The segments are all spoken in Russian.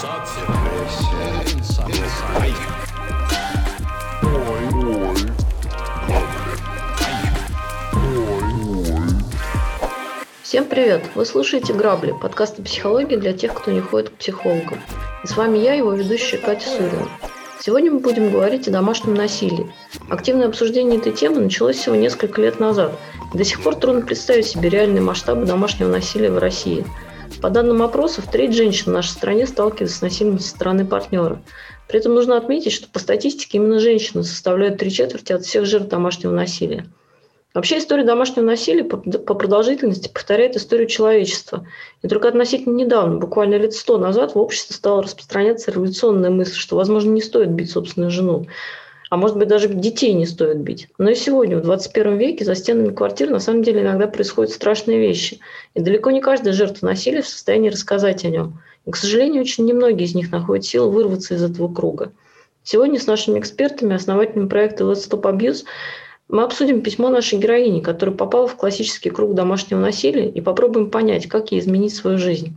Всем привет! Вы слушаете «Грабли» – подкаст о психологии для тех, кто не ходит к психологам. И с вами я, его ведущая Катя Сурина. Сегодня мы будем говорить о домашнем насилии. Активное обсуждение этой темы началось всего несколько лет назад. И до сих пор трудно представить себе реальные масштабы домашнего насилия в России. По данным опросов, треть женщин в нашей стране сталкивается с насилием со стороны партнера. При этом нужно отметить, что по статистике именно женщины составляют три четверти от всех жертв домашнего насилия. Вообще история домашнего насилия по продолжительности повторяет историю человечества. И только относительно недавно, буквально лет сто назад, в обществе стала распространяться революционная мысль, что, возможно, не стоит бить собственную жену. А может быть, даже детей не стоит бить. Но и сегодня, в 21 веке, за стенами квартир на самом деле иногда происходят страшные вещи. И далеко не каждая жертва насилия в состоянии рассказать о нем. И, к сожалению, очень немногие из них находят силы вырваться из этого круга. Сегодня с нашими экспертами, основателями проекта Let's Stop Abuse, мы обсудим письмо нашей героини, которая попала в классический круг домашнего насилия, и попробуем понять, как ей изменить свою жизнь.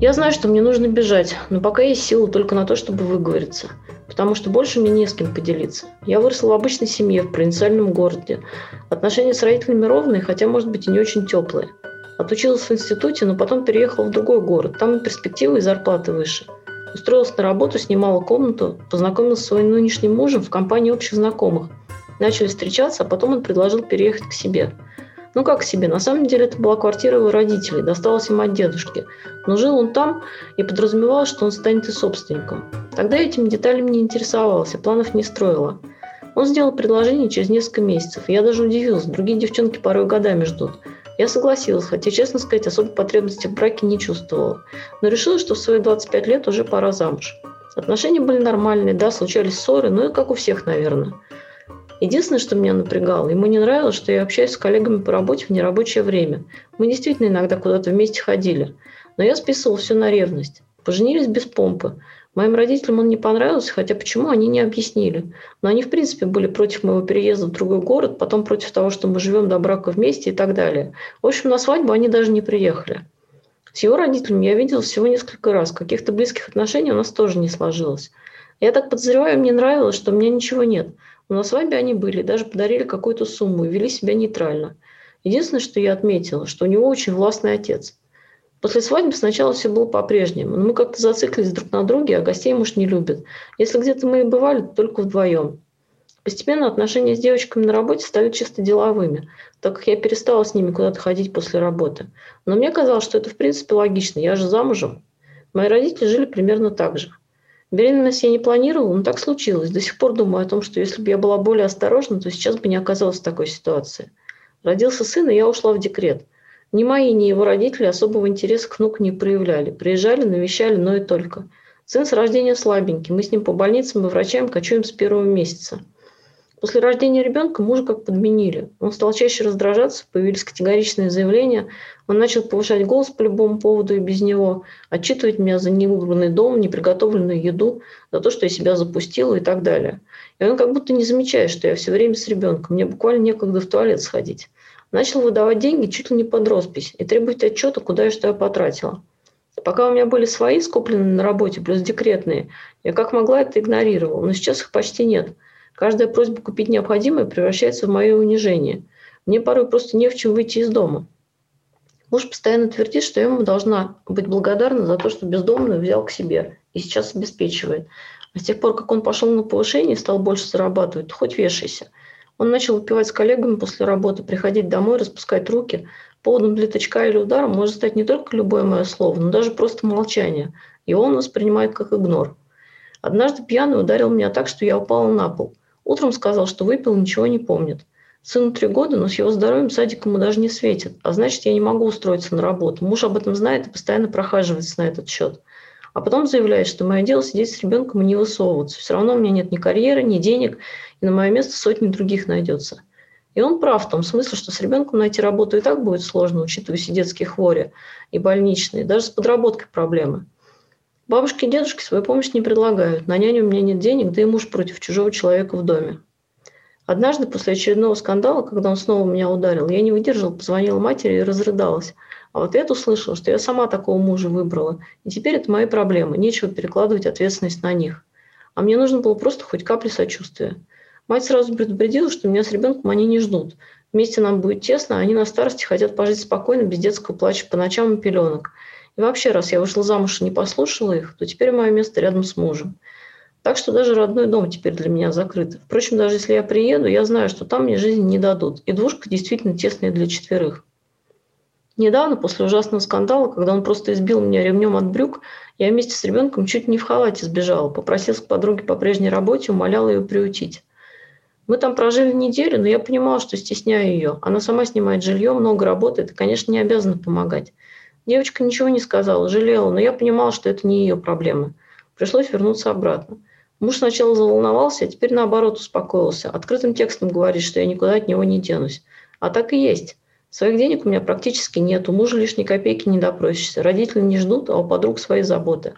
Я знаю, что мне нужно бежать, но пока есть силы только на то, чтобы выговориться, потому что больше мне не с кем поделиться. Я выросла в обычной семье, в провинциальном городе. Отношения с родителями ровные, хотя, может быть, и не очень теплые. Отучилась в институте, но потом переехала в другой город. Там и перспективы, и зарплаты выше. Устроилась на работу, снимала комнату, познакомилась с своим нынешним мужем в компании общих знакомых – начали встречаться, а потом он предложил переехать к себе. Ну как себе? На самом деле это была квартира его родителей, досталась им от дедушки. Но жил он там и подразумевал, что он станет и собственником. Тогда этим деталями не интересовался, планов не строила. Он сделал предложение через несколько месяцев. Я даже удивилась, другие девчонки порой годами ждут. Я согласилась, хотя, честно сказать, особой потребности в браке не чувствовала. Но решила, что в свои 25 лет уже пора замуж. Отношения были нормальные, да, случались ссоры, ну и как у всех, наверное. Единственное, что меня напрягало, ему не нравилось, что я общаюсь с коллегами по работе в нерабочее время. Мы действительно иногда куда-то вместе ходили. Но я списывал все на ревность. Поженились без помпы. Моим родителям он не понравился, хотя почему, они не объяснили. Но они, в принципе, были против моего переезда в другой город, потом против того, что мы живем до брака вместе и так далее. В общем, на свадьбу они даже не приехали. С его родителями я видел всего несколько раз. Каких-то близких отношений у нас тоже не сложилось. Я так подозреваю, мне нравилось, что у меня ничего нет – но на свадьбе они были, даже подарили какую-то сумму и вели себя нейтрально. Единственное, что я отметила, что у него очень властный отец. После свадьбы сначала все было по-прежнему, но мы как-то зациклились друг на друге, а гостей муж не любит. Если где-то мы и бывали, то только вдвоем. Постепенно отношения с девочками на работе стали чисто деловыми, так как я перестала с ними куда-то ходить после работы. Но мне казалось, что это в принципе логично, я же замужем. Мои родители жили примерно так же. Беременность я не планировала, но так случилось. До сих пор думаю о том, что если бы я была более осторожна, то сейчас бы не оказалась в такой ситуации. Родился сын, и я ушла в декрет. Ни мои, ни его родители особого интереса к внуку не проявляли. Приезжали, навещали, но и только. Сын с рождения слабенький. Мы с ним по больницам и врачам кочуем с первого месяца. После рождения ребенка мужа как подменили. Он стал чаще раздражаться, появились категоричные заявления. Он начал повышать голос по любому поводу и без него, отчитывать меня за неубранный дом, неприготовленную еду, за то, что я себя запустила и так далее. И он как будто не замечает, что я все время с ребенком. Мне буквально некогда в туалет сходить. Начал выдавать деньги чуть ли не под роспись и требовать отчета, куда и что я потратила. Пока у меня были свои скопленные на работе, плюс декретные, я как могла это игнорировала, но сейчас их почти нет – Каждая просьба купить необходимое превращается в мое унижение. Мне порой просто не в чем выйти из дома. Муж постоянно твердит, что я ему должна быть благодарна за то, что бездомную взял к себе и сейчас обеспечивает. А с тех пор, как он пошел на повышение и стал больше зарабатывать, хоть вешайся. Он начал выпивать с коллегами после работы, приходить домой, распускать руки. Поводом для тычка или удара может стать не только любое мое слово, но даже просто молчание. И он воспринимает как игнор. Однажды пьяный ударил меня так, что я упала на пол. Утром сказал, что выпил, ничего не помнит. Сыну три года, но с его здоровьем садик ему даже не светит. А значит, я не могу устроиться на работу. Муж об этом знает и постоянно прохаживается на этот счет. А потом заявляет, что мое дело сидеть с ребенком и не высовываться. Все равно у меня нет ни карьеры, ни денег, и на мое место сотни других найдется. И он прав в том смысле, что с ребенком найти работу и так будет сложно, учитывая все детские хвори и больничные. Даже с подработкой проблемы. Бабушки и дедушки свою помощь не предлагают. На няню у меня нет денег, да и муж против чужого человека в доме. Однажды после очередного скандала, когда он снова меня ударил, я не выдержала, позвонила матери и разрыдалась. А вот это услышала, что я сама такого мужа выбрала. И теперь это мои проблемы. Нечего перекладывать ответственность на них. А мне нужно было просто хоть капли сочувствия. Мать сразу предупредила, что меня с ребенком они не ждут. Вместе нам будет тесно, а они на старости хотят пожить спокойно, без детского плача по ночам и пеленок. И вообще, раз я вышла замуж и не послушала их, то теперь мое место рядом с мужем. Так что даже родной дом теперь для меня закрыт. Впрочем, даже если я приеду, я знаю, что там мне жизнь не дадут. И двушка действительно тесная для четверых. Недавно, после ужасного скандала, когда он просто избил меня ремнем от брюк, я вместе с ребенком чуть не в халате сбежала, попросилась к подруге по прежней работе, умоляла ее приутить. Мы там прожили неделю, но я понимала, что стесняю ее. Она сама снимает жилье, много работает и, конечно, не обязана помогать. Девочка ничего не сказала, жалела, но я понимала, что это не ее проблемы. Пришлось вернуться обратно. Муж сначала заволновался, а теперь наоборот успокоился. Открытым текстом говорит, что я никуда от него не денусь. А так и есть. Своих денег у меня практически нет, у мужа лишней копейки не допросишься. Родители не ждут, а у подруг свои заботы.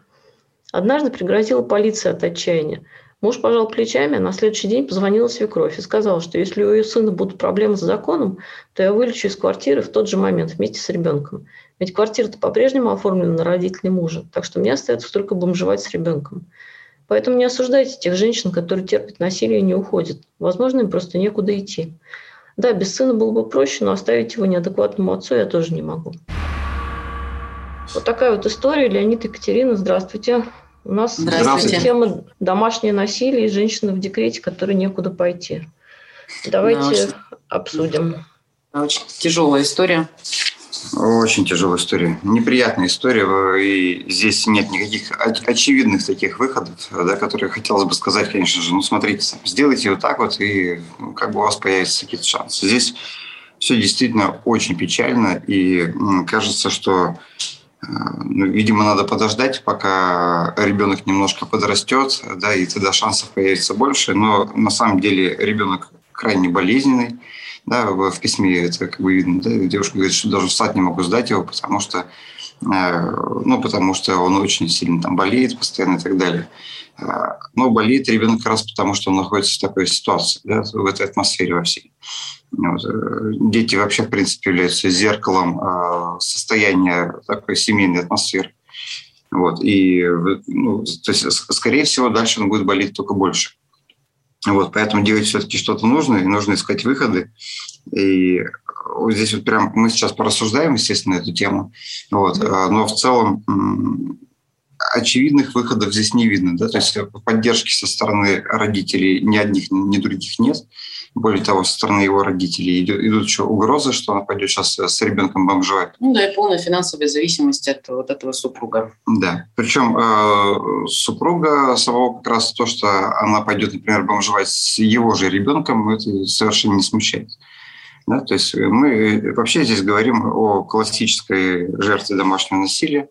Однажды пригрозила полиция от отчаяния. Муж пожал плечами, а на следующий день позвонила свекровь и сказала, что если у ее сына будут проблемы с законом, то я вылечу из квартиры в тот же момент вместе с ребенком. Ведь квартира-то по-прежнему оформлена на родителей мужа, так что мне остается только бомжевать с ребенком. Поэтому не осуждайте тех женщин, которые терпят насилие и не уходят. Возможно, им просто некуда идти. Да, без сына было бы проще, но оставить его неадекватному отцу я тоже не могу. Вот такая вот история. Леонид Екатерина, здравствуйте. У нас здравствуйте. тема домашнее насилие и женщины в декрете, которой некуда пойти. Давайте да, очень, обсудим. Очень тяжелая история. Очень тяжелая история. Неприятная история. И здесь нет никаких очевидных таких выходов, да, которые хотелось бы сказать, конечно же. Ну, смотрите, сделайте вот так вот, и ну, как бы у вас появятся какие-то шансы. Здесь все действительно очень печально. И кажется, что ну, видимо, надо подождать, пока ребенок немножко подрастет, да, и тогда шансов появится больше. Но на самом деле ребенок крайне болезненный да, в, письме это как бы видно. Да, девушка говорит, что даже встать не могу сдать его, потому что, э, ну, потому что он очень сильно там болеет постоянно и так далее. Э, но болеет ребенок как раз потому, что он находится в такой ситуации, да, в этой атмосфере во всей. Вот. Э, дети вообще, в принципе, являются зеркалом э, состояния такой семейной атмосферы. Вот. И, ну, то есть, скорее всего, дальше он будет болеть только больше. Вот, поэтому делать все-таки что-то нужно, и нужно искать выходы. И вот здесь вот прям мы сейчас порассуждаем, естественно, эту тему. Вот, а, но в целом очевидных выходов здесь не видно. Да? То есть поддержки со стороны родителей ни одних, ни других нет. Более того, со стороны его родителей идут, идут еще угрозы, что она пойдет сейчас с ребенком бомжевать. Ну да, и полная финансовая зависимость от вот этого супруга. Да. Причем э, супруга самого как раз то, что она пойдет, например, бомжевать с его же ребенком, это совершенно не смущает. Да? То есть мы вообще здесь говорим о классической жертве домашнего насилия,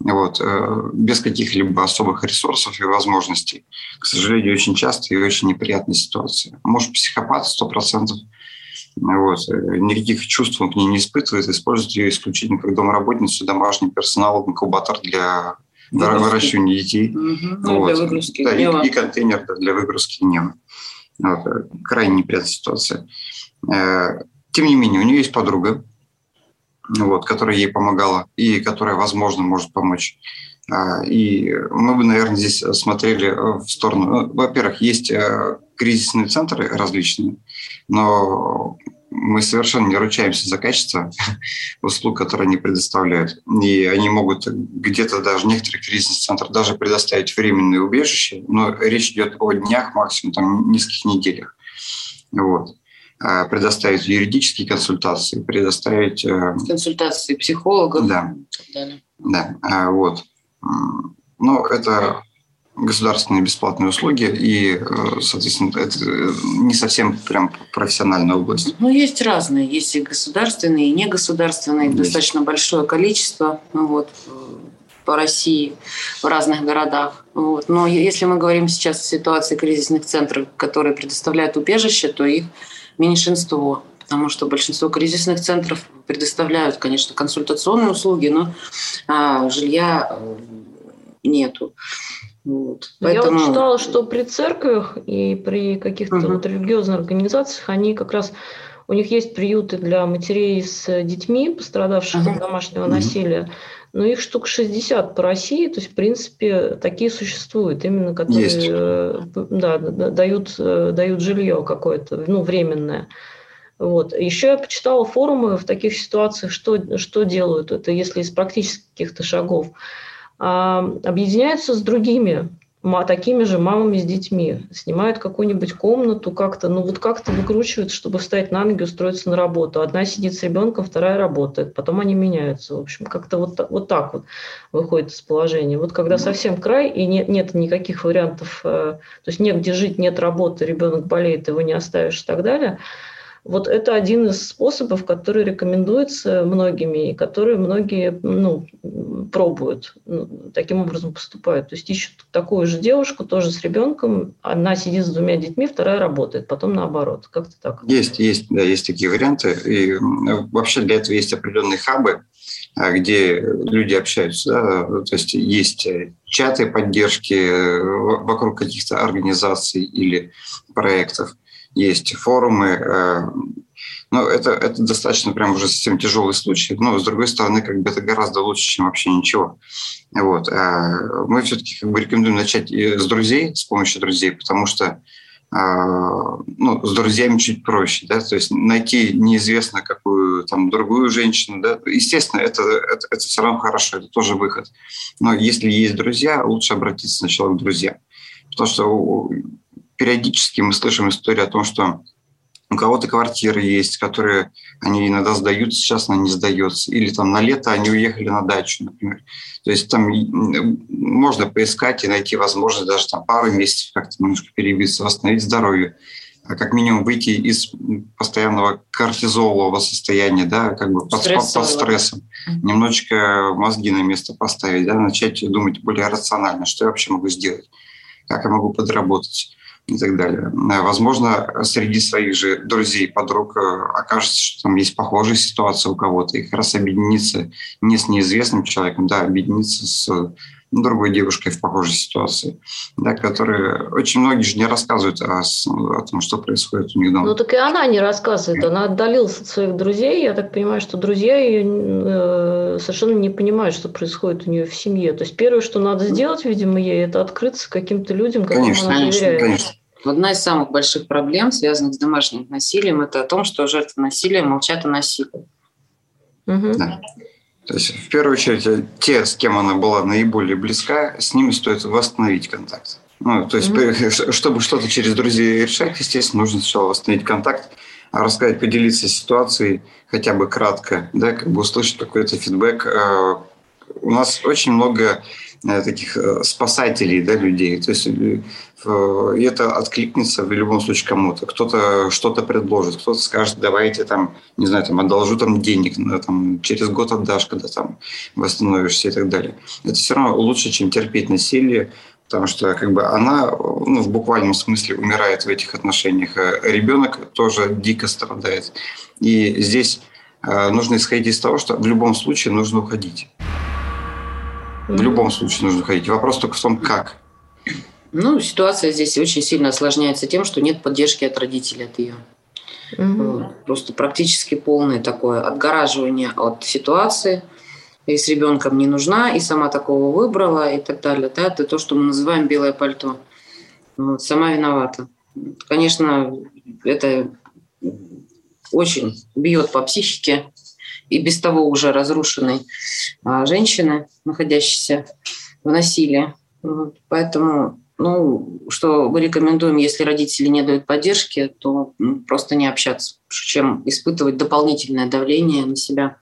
вот, э, без каких-либо особых ресурсов и возможностей. К сожалению, очень часто и очень неприятная ситуация. Может, психопат сто процентов, вот, э, никаких чувств он к ней не испытывает, использует ее исключительно как домработницу, домашний персонал, инкубатор для выгрузки. выращивания детей. Угу. Вот. Для выгрузки да, и, и контейнер для выгрузки гнева. Вот. Э, крайне неприятная ситуация. Тем не менее, у нее есть подруга, вот, которая ей помогала и которая, возможно, может помочь. А, и мы бы, наверное, здесь смотрели в сторону... Ну, во-первых, есть э, кризисные центры различные, но мы совершенно не ручаемся за качество услуг, которые они предоставляют. И они могут где-то даже некоторые кризисные центры даже предоставить временное убежище, но речь идет о днях, максимум там нескольких неделях. Вот. Э, предоставить юридические консультации, предоставить... Э, консультации психологов. Да. Да, э, вот. Но это государственные бесплатные услуги, и, соответственно, это не совсем прям профессиональная область. Ну, есть разные. Есть и государственные, и негосударственные. Есть. Достаточно большое количество ну, вот, по России в разных городах. Вот. Но если мы говорим сейчас о ситуации кризисных центров, которые предоставляют убежище, то их меньшинство, потому что большинство кризисных центров предоставляют, конечно, консультационные услуги, но а, жилья э, нету. Вот. Поэтому... Я вот читала, что при церквях и при каких-то угу. вот религиозных организациях они как раз у них есть приюты для матерей с детьми, пострадавших uh-huh. от домашнего uh-huh. насилия, но их штук 60 по России, то есть, в принципе, такие существуют, именно которые есть. Э, да, дают, э, дают жилье какое-то, ну, временное. Вот. Еще я почитала форумы в таких ситуациях, что, что делают, это если из практических каких-то шагов. А, объединяются с другими такими же мамами с детьми, снимают какую-нибудь комнату как-то, ну вот как-то выкручивают, чтобы встать на ноги, устроиться на работу. Одна сидит с ребенком, вторая работает, потом они меняются. В общем, как-то вот, вот так вот выходит из положения. Вот когда совсем край и нет, нет никаких вариантов, э, то есть негде жить, нет работы, ребенок болеет, его не оставишь и так далее – вот это один из способов, который рекомендуется многими и которые многие ну, пробуют, ну, таким образом поступают. То есть ищут такую же девушку, тоже с ребенком, одна сидит с двумя детьми, вторая работает, потом наоборот. Как-то так. Есть, есть, да, есть такие варианты. И вообще для этого есть определенные хабы, а, где люди общаются. Да? То есть есть чаты поддержки э, вокруг каких-то организаций или проектов есть форумы. Э, но это, это достаточно прям уже совсем тяжелый случай. Но, с другой стороны, как бы это гораздо лучше, чем вообще ничего. Вот. А мы все-таки как бы рекомендуем начать с друзей, с помощью друзей, потому что а, ну, с друзьями чуть проще, да, то есть найти неизвестно какую там другую женщину, да, естественно, это, это, это все равно хорошо, это тоже выход. Но если есть друзья, лучше обратиться сначала к друзьям. Потому что периодически мы слышим историю о том, что у кого-то квартиры есть, которые они иногда сдают, сейчас она не сдается. Или там на лето они уехали на дачу, например. То есть там можно поискать и найти возможность даже там пару месяцев как-то немножко перебиться, восстановить здоровье. А как минимум выйти из постоянного кортизолового состояния, да, как бы под, под, под стрессом. Немножечко мозги на место поставить, да, начать думать более рационально, что я вообще могу сделать, как я могу подработать и так далее. Э, возможно, среди своих же друзей, подруг э, окажется, что там есть похожая ситуация у кого-то, и как раз объединиться не с неизвестным человеком, да, объединиться с ну, другой девушкой в похожей ситуации, да, которые очень многие же не рассказывают о, о том, что происходит у них дома. Ну так и она не рассказывает, она отдалилась от своих друзей. Я так понимаю, что друзья ее э, совершенно не понимают, что происходит у нее в семье. То есть первое, что надо сделать, видимо, ей, это открыться каким-то людям, которым конечно, она доверяет. Конечно. Одна из самых больших проблем, связанных с домашним насилием, это о том, что жертвы насилия молчат о насилии. Угу. Да. То есть, в первую очередь, те, с кем она была наиболее близка, с ними стоит восстановить контакт. Ну, то есть, mm чтобы что-то через друзей решать, естественно, нужно сначала восстановить контакт, рассказать, поделиться ситуацией хотя бы кратко, да, как бы услышать какой-то фидбэк. Э, у нас очень много Э, таких э, спасателей да, людей. То есть э, это откликнется в любом случае кому-то. Кто-то что-то предложит, кто-то скажет, давайте там, не знаю, там, одолжу там денег, там, через год отдашь, когда там восстановишься и так далее. Это все равно лучше, чем терпеть насилие, потому что как бы она ну, в буквальном смысле умирает в этих отношениях. Ребенок тоже дико страдает. И здесь нужно исходить из того, что в любом случае нужно уходить. В любом случае нужно ходить. Вопрос только в том, как. Ну, ситуация здесь очень сильно осложняется тем, что нет поддержки от родителей от ее. Угу. Просто практически полное такое отгораживание от ситуации. И с ребенком не нужна, и сама такого выбрала, и так далее. Да? Это то, что мы называем белое пальто. Вот, сама виновата. Конечно, это очень бьет по психике и без того уже разрушенной а, женщины, находящейся в насилии. Вот. Поэтому, ну, что мы рекомендуем, если родители не дают поддержки, то ну, просто не общаться, чем испытывать дополнительное давление на себя.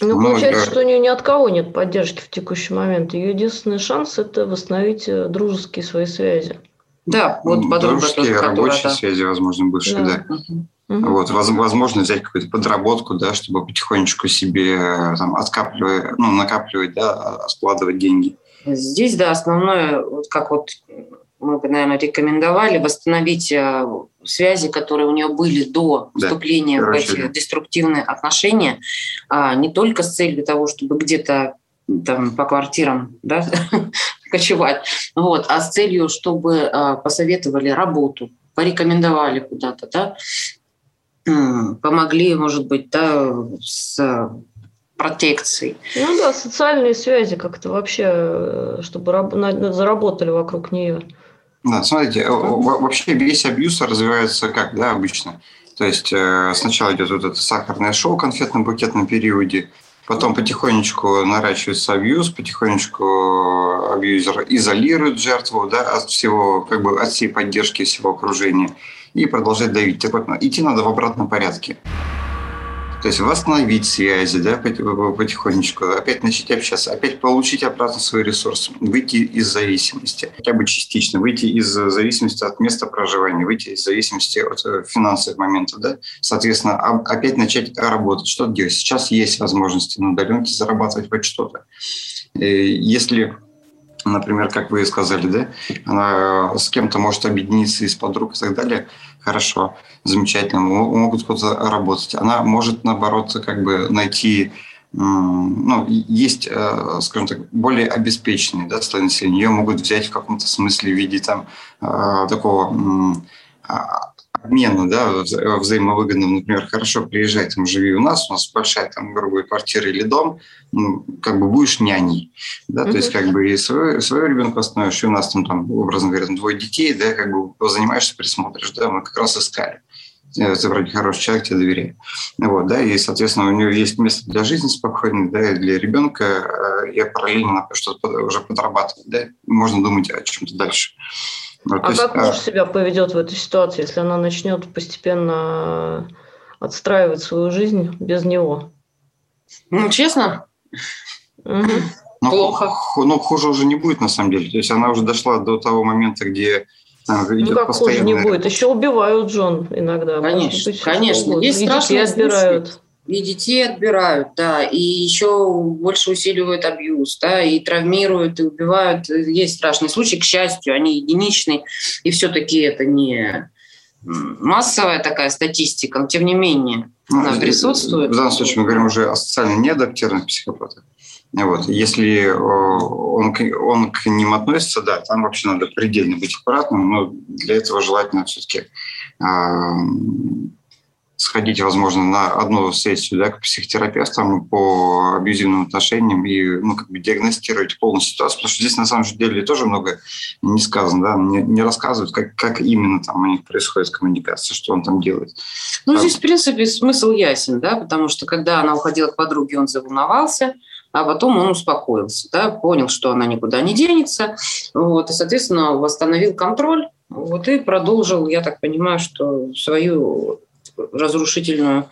Ну, получается, что у нее ни от кого нет поддержки в текущий момент. Ее единственный шанс – это восстановить э, дружеские свои связи. Да, вот подруга, Дружеские, рабочие да. связи, возможно, бывшие, да. да. Угу. Угу. Вот, возможно, взять какую-то подработку, да, чтобы потихонечку себе там, откапливать, ну, накапливать, да, а, складывать деньги. Здесь, да, основное, вот как вот мы бы, наверное, рекомендовали восстановить э, связи, которые у нее были до вступления да, в эти деструктивные отношения, а не только с целью того, чтобы где-то там по квартирам да, кочевать, вот, а с целью, чтобы э, посоветовали работу, порекомендовали куда-то, да, помогли, может быть, да, с протекцией. Ну да, социальные связи как-то вообще, э, чтобы заработали вокруг нее. Да, смотрите, вообще весь абьюз развивается как, да, обычно. То есть э, сначала идет вот это сахарное шоу в конфетно-букетном периоде, потом потихонечку наращивается абьюз, потихонечку абьюзер изолирует жертву да, от всего, как бы от всей поддержки всего окружения и продолжает давить. Так вот, идти надо в обратном порядке. То есть восстановить связи, да, потихонечку, опять начать общаться, опять получить обратно свой ресурс, выйти из зависимости, хотя бы частично, выйти из зависимости от места проживания, выйти из зависимости от э, финансовых моментов, да, соответственно, опять начать работать, что делать. Сейчас есть возможности на удаленке зарабатывать хоть что-то. Если например, как вы сказали, да, она с кем-то может объединиться из подруг и так далее, хорошо, замечательно, могут кто-то работать. Она может, наоборот, как бы найти ну, есть, э, скажем так, более обеспеченные да, слои населения. Ее могут взять в каком-то смысле в виде там, э, такого а, обмена, да, вза взаимовыгодного, например, хорошо, приезжай, там, живи у нас, у нас большая, там, грубая квартира или дом, ну, как бы будешь няней, да, mm-hmm. то есть как бы и своего, своего ребенка остановишь, и у нас там, там, образно говоря, двое детей, да, как бы занимаешься, присмотришь, да, мы как раз искали э, ты вроде хороший человек, тебе доверяю. Вот, да, и, соответственно, у него есть место для жизни спокойной, да, и для ребенка, э, и параллельно что-то уже подрабатывать, да, можно думать о чем-то дальше. Ну, а есть, как муж а... себя поведет в этой ситуации, если она начнет постепенно отстраивать свою жизнь без него? Ну, честно, угу. но, плохо. Но хуже уже не будет, на самом деле. То есть она уже дошла до того момента, где там, ну как постоянно... хуже не будет? Еще убивают Джон иногда. Конечно, быть, конечно. Есть страшные отбирают. Случаи и детей отбирают, да, и еще больше усиливают абьюз, да, и травмируют, и убивают. Есть страшные случаи, к счастью, они единичные, и все-таки это не массовая такая статистика, но тем не менее ну, она присутствует. В данном случае мы говорим уже о социально неадаптированных психопатах. Вот. Если он, он к ним относится, да, там вообще надо предельно быть аккуратным, но для этого желательно все-таки сходить, возможно, на одну сессию да, к психотерапевтам по абьюзивным отношениям и ну, как бы диагностировать полную ситуацию, потому что здесь на самом деле тоже много не сказано, да, не, не рассказывают, как, как именно там у них происходит коммуникация, что он там делает. Ну, там... здесь, в принципе, смысл ясен, да, потому что когда она уходила к подруге, он заволновался, а потом он успокоился, да, понял, что она никуда не денется, вот, и, соответственно, восстановил контроль, вот, и продолжил, я так понимаю, что свою разрушительную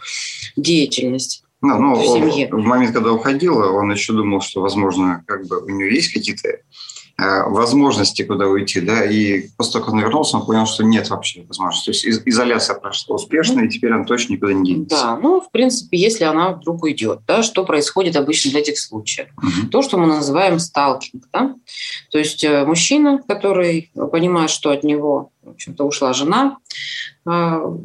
деятельность. Да, ну, в, семье. в момент, когда уходила, он еще думал, что, возможно, как бы у нее есть какие-то э, возможности, куда уйти, да, и после того, как он вернулся, он понял, что нет вообще возможности. То есть из- изоляция прошла успешно, и теперь он точно никуда не денется. Да, ну, в принципе, если она вдруг уйдет, да, что происходит обычно в этих случаях? Угу. То, что мы называем сталкинг, да, то есть э, мужчина, который понимает, что от него, в общем-то, ушла жена, э,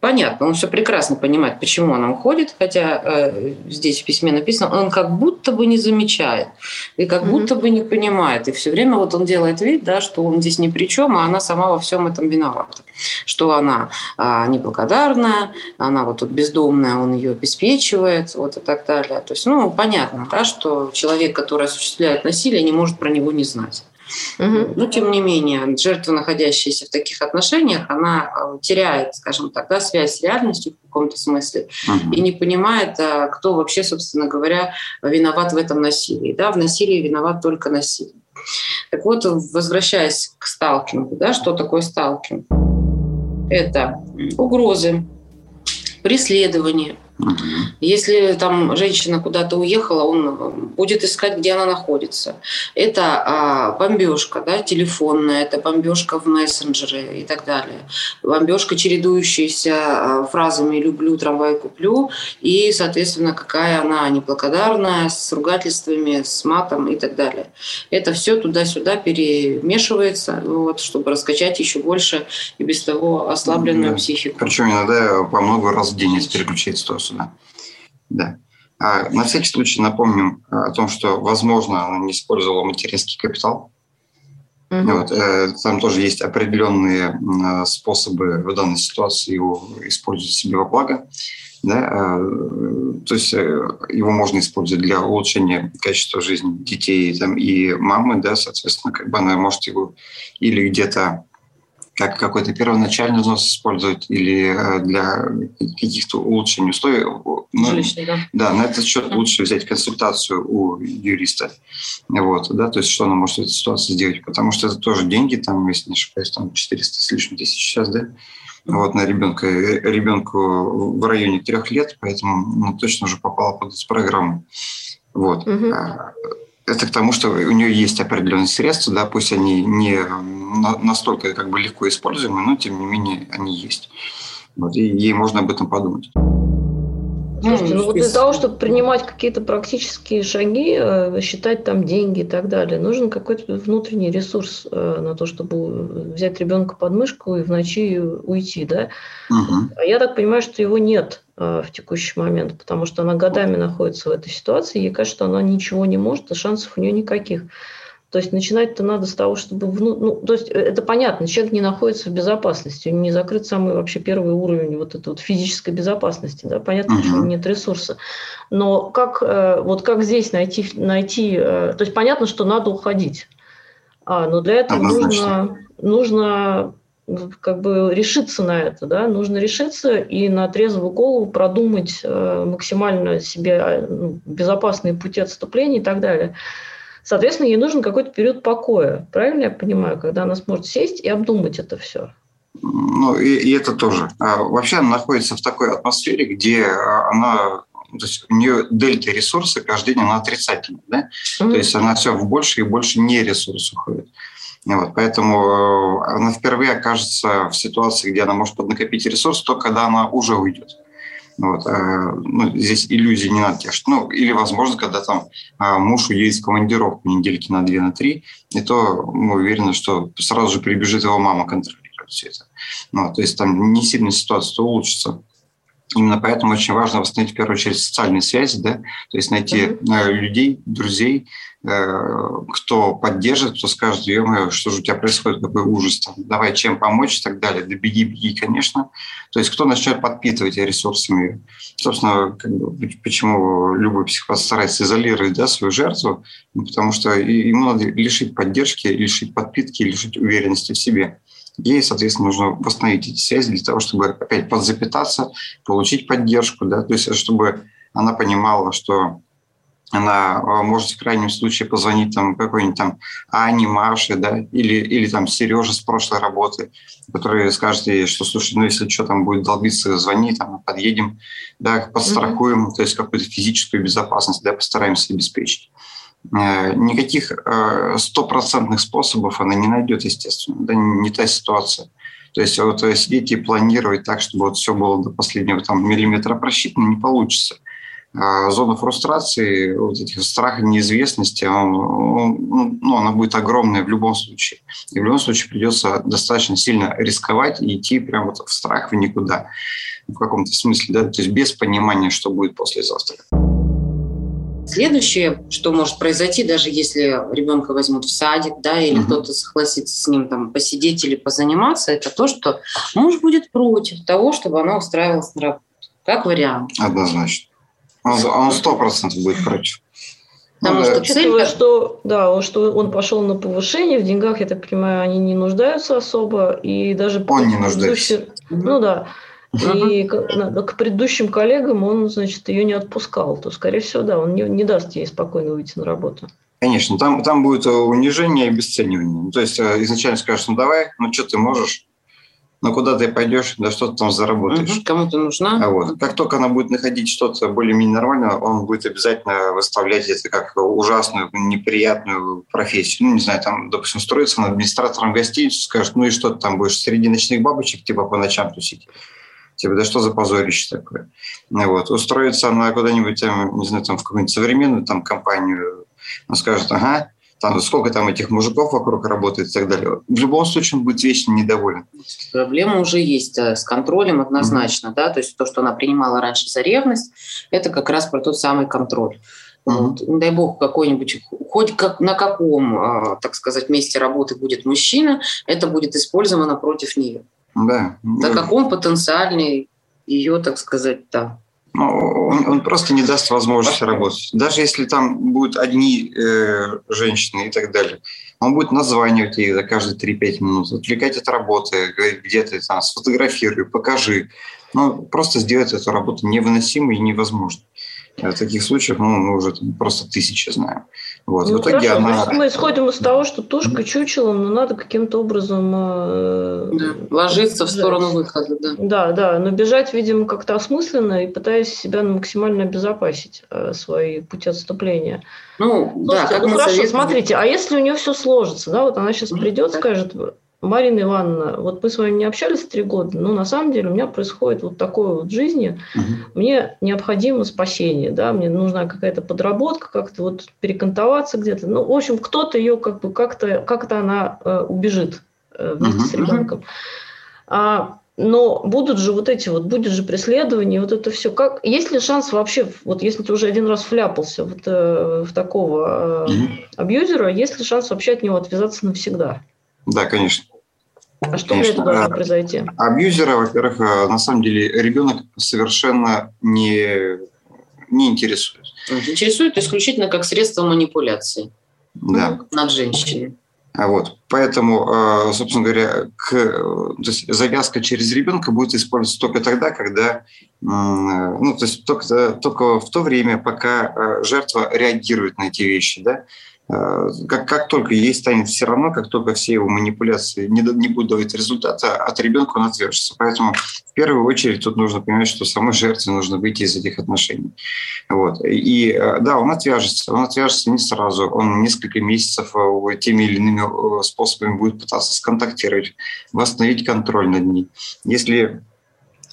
Понятно, он все прекрасно понимает, почему она уходит, хотя э, здесь в письме написано, он как будто бы не замечает и как mm-hmm. будто бы не понимает, и все время вот он делает вид, да, что он здесь ни при чем, а она сама во всем этом виновата, что она э, неблагодарная, она вот тут бездомная, он ее обеспечивает, вот и так далее. То есть, ну, понятно, да, что человек, который осуществляет насилие, не может про него не знать. Угу. Но тем не менее, жертва, находящаяся в таких отношениях, она э, теряет, скажем так, да, связь с реальностью в каком-то смысле угу. и не понимает, а, кто вообще, собственно говоря, виноват в этом насилии. Да, в насилии виноват только насилие. Так вот, возвращаясь к сталкингу, да, что такое сталкинг? Это угрозы, преследование, если там женщина куда-то уехала, он будет искать, где она находится. Это а, бомбежка, да, телефонная, это бомбежка в мессенджеры и так далее. Бомбежка, чередующаяся а, фразами «люблю, трамвай куплю», и, соответственно, какая она неблагодарная, с ругательствами, с матом и так далее. Это все туда-сюда перемешивается, вот, чтобы раскачать еще больше и без того ослабленную да. психику. Причем иногда по много раз в день переключить сюда. Да. А на всякий случай напомним а, о том, что, возможно, она не использовала материнский капитал. Угу. Вот, э, там тоже есть определенные э, способы в данной ситуации его использовать себе во благо. Да? Э, то есть э, его можно использовать для улучшения качества жизни детей там, и мамы, да, соответственно, как бы она может его или где-то как какой-то первоначальный взнос использовать или э, для каких-то улучшений условий. Ну, Жилищный, да. Да, на этот счет лучше взять консультацию у юриста. Вот, да, то есть что она может в этой ситуации сделать, потому что это тоже деньги, там, если не ошибаюсь, там 400 с лишним тысяч сейчас, да, вот на ребенка, ребенку в районе трех лет, поэтому ну, точно уже попала под эту программу. Вот. Угу. Это к тому, что у нее есть определенные средства, да, пусть они не настолько как бы легко используемы, но тем не менее они есть. Вот, и ей можно об этом подумать. Слушайте, ну вот для того, чтобы принимать какие-то практические шаги, э, считать там деньги и так далее, нужен какой-то внутренний ресурс э, на то, чтобы взять ребенка под мышку и в ночи уйти, да? Угу. А я так понимаю, что его нет в текущий момент, потому что она годами находится в этой ситуации, и ей кажется, что она ничего не может, а шансов у нее никаких. То есть начинать-то надо с того, чтобы... Вну... Ну, то есть э, это понятно, человек не находится в безопасности, у него не закрыт самый вообще первый уровень вот этой вот физической безопасности, да, понятно, uh-huh. что нет ресурса. Но как, э, вот как здесь найти, найти... Э, то есть понятно, что надо уходить, а, но для этого нужно, нужно как бы решиться на это, да, нужно решиться и на трезвую голову продумать максимально себе ну, безопасные пути отступления и так далее. Соответственно, ей нужен какой-то период покоя. Правильно я понимаю, когда она сможет сесть и обдумать это все? Ну, и, и это тоже. А, вообще она находится в такой атмосфере, где а, она то есть у нее дельта ресурса каждый день она отрицательная, да? Mm-hmm. То есть она все в больше и больше не ресурс уходит. Вот, поэтому э, она впервые окажется в ситуации, где она может поднакопить ресурс, только когда она уже уйдет. Вот, э, ну, здесь иллюзии не надо тешить. Ну, или, возможно, когда там э, муж уедет в командировку недельки на две, на три, и то мы уверены, что сразу же прибежит его мама контролировать все это. Ну, то есть там не сильно ситуация улучшится. Именно поэтому очень важно восстановить в первую очередь социальные связи, да, то есть найти mm-hmm. людей, друзей, кто поддержит, кто скажет, ё что же у тебя происходит, какой ужас, там, давай чем помочь и так далее. Да беги, беги, конечно. То есть кто начнет подпитывать ресурсами. Собственно, как бы, почему любой психопат старается изолировать да, свою жертву, ну, потому что ему надо лишить поддержки, лишить подпитки, лишить уверенности в себе. Ей, соответственно, нужно восстановить эти связи для того, чтобы опять подзапитаться, получить поддержку, да, то есть чтобы она понимала, что она а, может в крайнем случае позвонить там какой-нибудь там Ане, Маше, да, или, или там Сереже с прошлой работы, который скажет ей, что, слушай, ну если что там будет долбиться, звони, там, подъедем, да, подстрахуем, mm-hmm. то есть какую-то физическую безопасность, да, постараемся обеспечить. Э, никаких э, стопроцентных способов она не найдет, естественно. Да, не та ситуация. То есть вот э, сидеть и планировать так, чтобы вот все было до последнего там, миллиметра просчитано, не получится. А зона фрустрации, вот этих страха неизвестности, он, он, ну, она будет огромная в любом случае. И в любом случае придется достаточно сильно рисковать и идти прямо вот в страх в никуда, в каком-то смысле, да, то есть без понимания, что будет послезавтра. Следующее, что может произойти, даже если ребенка возьмут в садик, да, или угу. кто-то согласится с ним там посидеть или позаниматься, это то, что муж будет против того, чтобы она устраивалась на работу. Как вариант. Однозначно. Он сто процентов будет против. Потому ну, что цель... что, да, что он пошел на повышение, в деньгах, я так понимаю, они не нуждаются особо, и даже... Он не нуждается. Ну да, и к, к предыдущим коллегам он, значит, ее не отпускал, то, скорее всего, да, он не, не даст ей спокойно выйти на работу. Конечно, там, там будет э, унижение и обесценивание. Ну, то есть э, изначально скажешь, ну давай, ну что ты можешь, ну куда ты пойдешь, да что ты там заработаешь. Угу, кому-то нужна. А вот. Как только она будет находить что-то более-менее нормальное, он будет обязательно выставлять это как ужасную, неприятную профессию. Ну, не знаю, там, допустим, строится на администратором гостиницы, скажет, ну и что ты там будешь среди ночных бабочек типа по ночам тусить. Типа, да что за позорище такое? Ну, вот. Устроиться она куда-нибудь, там, не знаю, там, в какую-нибудь современную там, компанию, он скажет, ага, там, сколько там этих мужиков вокруг работает и так далее. В любом случае он будет вечно недоволен. Проблема уже есть э, с контролем однозначно, mm-hmm. да, то есть то, что она принимала раньше за ревность, это как раз про тот самый контроль. Mm-hmm. Вот. Не дай бог какой-нибудь, хоть как, на каком, а, так сказать, месте работы будет мужчина, это будет использовано против нее. Да. На каком потенциальный ее, так сказать, да, ну, он, он просто не даст возможности работать. Даже если там будут одни э, женщины и так далее. Он будет названивать их за каждые 3-5 минут, отвлекать от работы, где ты там сфотографируй, покажи. Ну, просто сделать эту работу невыносимой и невозможной. Э, таких случаев ну, мы уже просто тысячи знаем. Вот. Ну, в итоге хорошо, она... мы исходим из того, что тушка чучелом, но надо каким-то образом... Э, да, ложиться бежать. в сторону выхода. Да. да, да, но бежать, видимо, как-то осмысленно и пытаясь себя максимально обезопасить э, свои пути отступления. Ну, Слушайте, да, как ну хорошо, советуем... смотрите, а если у нее все сложится, да, вот она сейчас придет, скажет, Марина Ивановна, вот мы с вами не общались три года, но на самом деле у меня происходит вот такое вот в жизни. Угу. Мне необходимо спасение, да, мне нужна какая-то подработка, как-то вот перекантоваться где-то. Ну, в общем, кто-то ее как бы как-то как-то она э, убежит э, вместе угу. с ребенком. А, но будут же вот эти вот, будет же преследование, вот это все. Как, есть ли шанс вообще, вот если ты уже один раз вляпался вот, э, в такого э, абьюзера, есть ли шанс вообще от него отвязаться навсегда? Да, конечно. А что Конечно. для этого должно произойти? Абьюзера, во-первых, э, на самом деле ребенок совершенно не, не интересует. Интересует исключительно как средство манипуляции да. над женщиной. А вот, поэтому, э, собственно говоря, к, то есть завязка через ребенка будет использоваться только тогда, когда, ну, то есть только, только в то время, пока э, жертва реагирует на эти вещи, да, Э, как, как только ей станет все равно, как только все его манипуляции не, не будут давать результата, от ребенка он отвяжется. Поэтому в первую очередь тут нужно понимать, что самой жертве нужно выйти из этих отношений. Вот. И э, да, он отвяжется. Он отвяжется не сразу. Он несколько месяцев э, теми или иными способами будет пытаться сконтактировать, восстановить контроль над ней. Если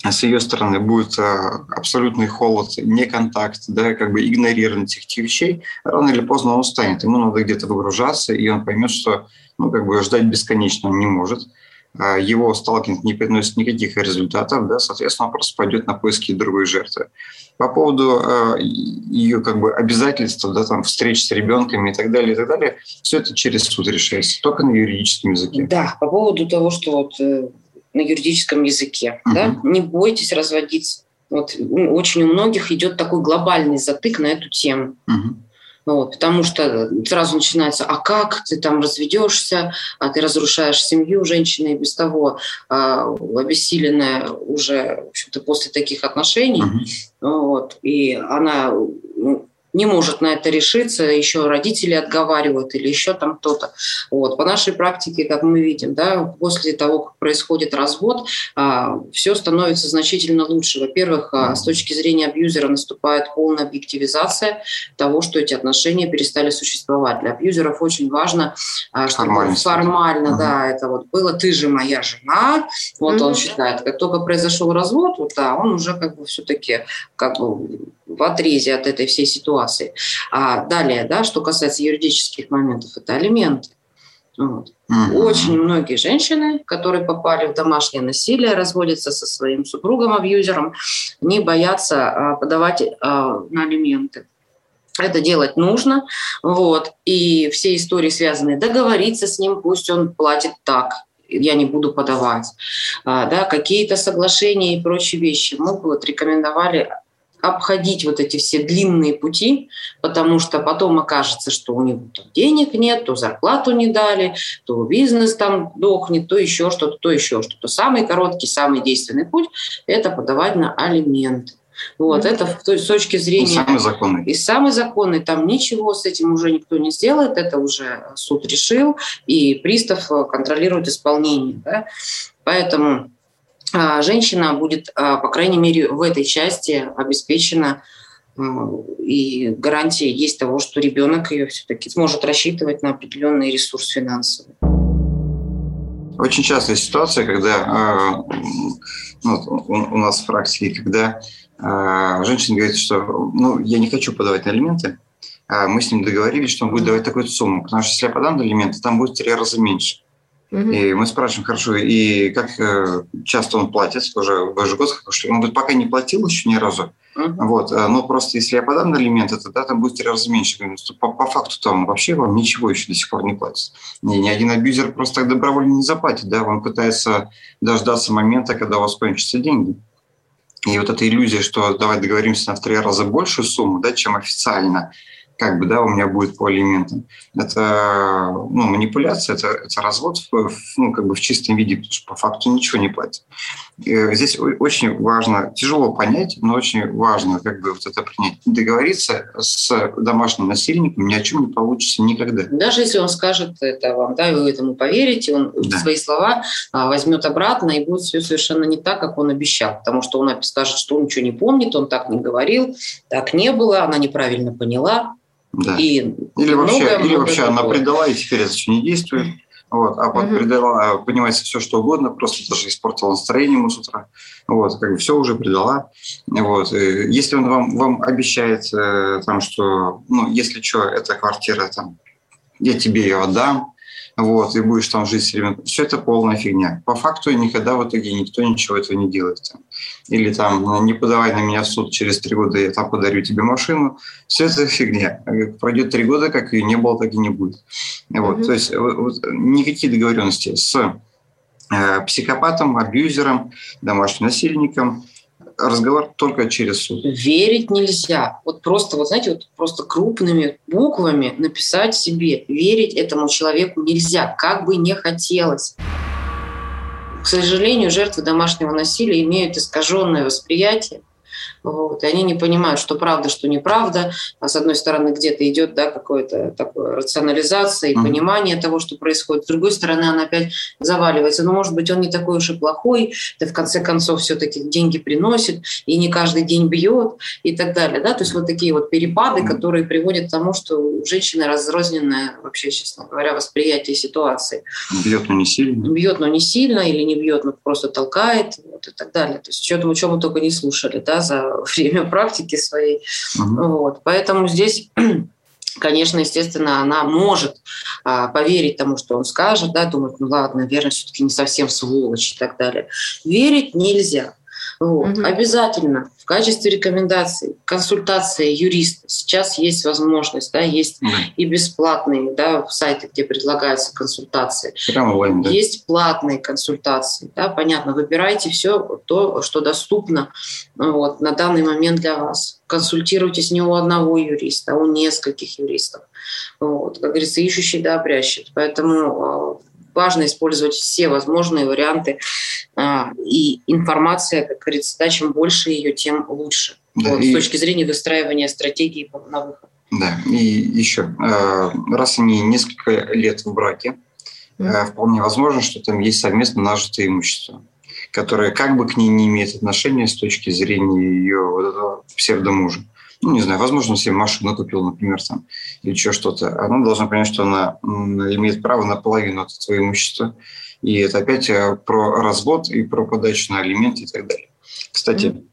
с ее стороны будет а, абсолютный холод, не контакт, да, как бы игнорирование этих вещей, рано или поздно он устанет. Ему надо где-то выгружаться, и он поймет, что ну, как бы ждать бесконечно он не может. А, его сталкинг не приносит никаких результатов, да, соответственно, он просто пойдет на поиски другой жертвы. По поводу э, ее как бы обязательств, да, там, встреч с ребенками и так далее, и так далее, все это через суд решается, только на юридическом языке. Да, по поводу того, что вот э, на юридическом языке. Uh-huh. Да? Не бойтесь разводиться. Вот очень у многих идет такой глобальный затык на эту тему. Uh-huh. Вот, потому что сразу начинается, а как ты там разведешься, а ты разрушаешь семью, женщина и без того а, обессиленная уже в общем-то, после таких отношений. Uh-huh. Вот, и она не может на это решиться, еще родители отговаривают или еще там кто-то. Вот. По нашей практике, как мы видим, да, после того, как происходит развод, а, все становится значительно лучше. Во-первых, а, с точки зрения абьюзера наступает полная объективизация того, что эти отношения перестали существовать. Для абьюзеров очень важно, а, чтобы формально, угу. да, это вот было «ты же моя жена», вот угу. он считает. Как только произошел развод, вот, да, он уже как бы все-таки как бы в отрезе от этой всей ситуации. А далее, да, что касается юридических моментов, это алименты. Вот. Угу. Очень многие женщины, которые попали в домашнее насилие, разводятся со своим супругом-абьюзером, не боятся а, подавать а, на алименты. Это делать нужно. Вот. И все истории связаны. Договориться с ним, пусть он платит так, я не буду подавать. А, да, какие-то соглашения и прочие вещи. Мы бы вот рекомендовали обходить вот эти все длинные пути, потому что потом окажется, что у него там денег нет, то зарплату не дали, то бизнес там дохнет, то еще что-то, то еще что-то. Самый короткий, самый действенный путь – это подавать на алименты. Вот, mm-hmm. это с точки зрения... И самый законный. И самый законный. Там ничего с этим уже никто не сделает, это уже суд решил, и пристав контролирует исполнение. Да? Поэтому женщина будет, а, по крайней мере, в этой части обеспечена а, и гарантия есть того, что ребенок ее все-таки сможет рассчитывать на определенный ресурс финансовый. Очень частая ситуация, когда ну, у нас в практике, когда женщина говорит, что ну, я не хочу подавать на алименты, а мы с ним договорились, что он будет давать такую сумму, потому что если я подам алименты, там будет в три раза меньше. Угу. И мы спрашиваем, хорошо, и как э, часто он платит, уже в год, что он говорит, пока не платил еще ни разу, угу. вот, э, но просто если я подам на алименты, тогда там будет в три раза меньше. По, по факту там вообще вам ничего еще до сих пор не платит. Ни, ни один абьюзер просто так добровольно не заплатит, да, он пытается дождаться момента, когда у вас кончатся деньги. И вот эта иллюзия, что давай договоримся на в три раза большую сумму, да, чем официально – как бы, да, у меня будет по алиментам. Это ну, манипуляция, это, это развод в, ну, как бы в чистом виде, потому что по факту ничего не платит. И здесь очень важно, тяжело понять, но очень важно как бы вот это принять. Договориться с домашним насильником ни о чем не получится никогда. Даже если он скажет это вам, да, и вы этому поверите, он да. свои слова а, возьмет обратно и будет все совершенно не так, как он обещал, потому что он скажет, что он ничего не помнит, он так не говорил, так не было, она неправильно поняла, да. И или вообще, много, или вообще она предала, и теперь это все не действует. Вот, а под угу. предала, понимается, все что угодно, просто даже испортила настроение ему с утра. Вот, как бы все уже предала. Вот. И если он вам, вам обещает, э, там, что, ну, если что, эта квартира, там, я тебе ее отдам, вот, и будешь там жить все время. Все это полная фигня. По факту никогда в итоге никто ничего этого не делает. Там. Или там, не подавай на меня в суд, через три года я там подарю тебе машину. Все это фигня. Пройдет три года, как ее не было, так и не будет. Вот, mm-hmm. То есть вот, никакие договоренности с э, психопатом, абьюзером, домашним насильником – разговор только через суд. Верить нельзя. Вот просто, вот знаете, вот просто крупными буквами написать себе, верить этому человеку нельзя, как бы не хотелось. К сожалению, жертвы домашнего насилия имеют искаженное восприятие вот, и они не понимают, что правда, что неправда. А с одной стороны, где-то идет да, какое-то такое рационализация и mm-hmm. понимание того, что происходит. С другой стороны, она опять заваливается. Но, может быть, он не такой уж и плохой, да в конце концов все-таки деньги приносит, и не каждый день бьет, и так далее. Да? То есть вот такие вот перепады, mm-hmm. которые приводят к тому, что у женщины разрозненное, вообще, честно говоря, восприятие ситуации. Бьет, но не сильно. Бьет, но не сильно, или не бьет, но просто толкает, вот, и так далее. То есть что-то, что мы только не слушали да, за время практики своей. Угу. Вот. Поэтому здесь конечно, естественно, она может а, поверить тому, что он скажет, да, думать, ну ладно, наверное, все-таки не совсем сволочь и так далее. Верить нельзя. Вот. Угу. Обязательно в качестве рекомендации консультация юриста. Сейчас есть возможность, да, есть угу. и бесплатные да, сайты, где предлагаются консультации. Прямо онлайн, да? Есть платные консультации. Да, понятно, выбирайте все то, что доступно вот, на данный момент для вас. Консультируйтесь не у одного юриста, а у нескольких юристов. Вот, как говорится, ищущий да обрящет. Поэтому а, важно использовать все возможные варианты. А, и информация, как говорится, да, чем больше ее, тем лучше. Да, вот, и... С точки зрения выстраивания стратегии на выход. Да, и еще, а, раз они несколько лет в браке, mm. вполне возможно, что там есть совместно нажитое имущество, которое как бы к ней не имеет отношения с точки зрения ее вот этого псевдомужа ну, не знаю, возможно, себе машину купил, например, там, или еще что-то, она должна понять, что она имеет право на половину от своего имущества. И это опять э, про развод и про подачу на алименты и так далее. Кстати,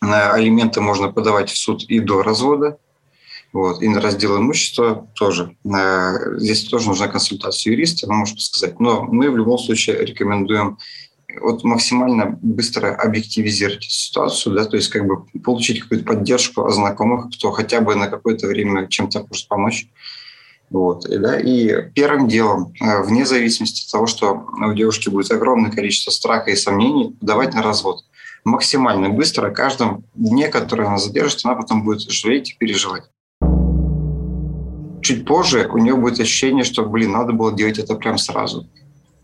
на алименты можно подавать в суд и до развода, вот, и на раздел имущества тоже. Здесь тоже нужна консультация юриста, он может сказать. Но мы в любом случае рекомендуем вот максимально быстро объективизировать ситуацию, да, то есть как бы получить какую-то поддержку от знакомых, кто хотя бы на какое-то время чем-то может помочь. Вот, и, да, и первым делом, э, вне зависимости от того, что у девушки будет огромное количество страха и сомнений, давать на развод. Максимально быстро, каждом дне, который она задержится, она потом будет жалеть и переживать. Чуть позже у нее будет ощущение, что, блин, надо было делать это прямо сразу.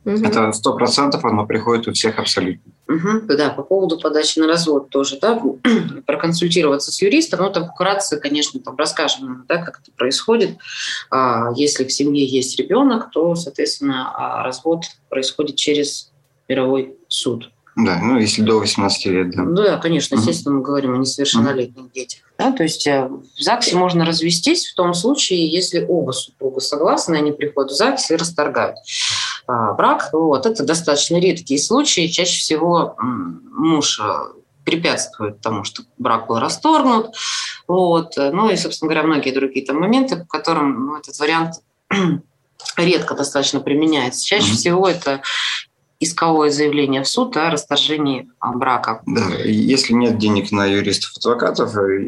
Угу. Это сто процентов оно приходит у всех абсолютно. Угу, да, по поводу подачи на развод тоже, да, проконсультироваться с юристом, ну, так вкратце, конечно, там расскажем, да, как это происходит. А, если в семье есть ребенок, то, соответственно, а, развод происходит через мировой суд. Да, ну если до 18 лет, да. Да, конечно, естественно, мы говорим о несовершеннолетних uh детях. Да, то есть э, в ЗАГСе можно развестись в том случае, если оба супруга согласны, они приходят в ЗАГС и расторгают брак. Вот, это достаточно редкие случаи. Чаще всего муж э, препятствует тому, что брак был расторгнут. Вот. Ну и, собственно говоря, многие другие там моменты, по которым ну, этот вариант редко достаточно применяется. Чаще mm-hmm. всего это исковое заявление в суд о расторжении а, брака. Да, если нет денег на юристов, адвокатов, э,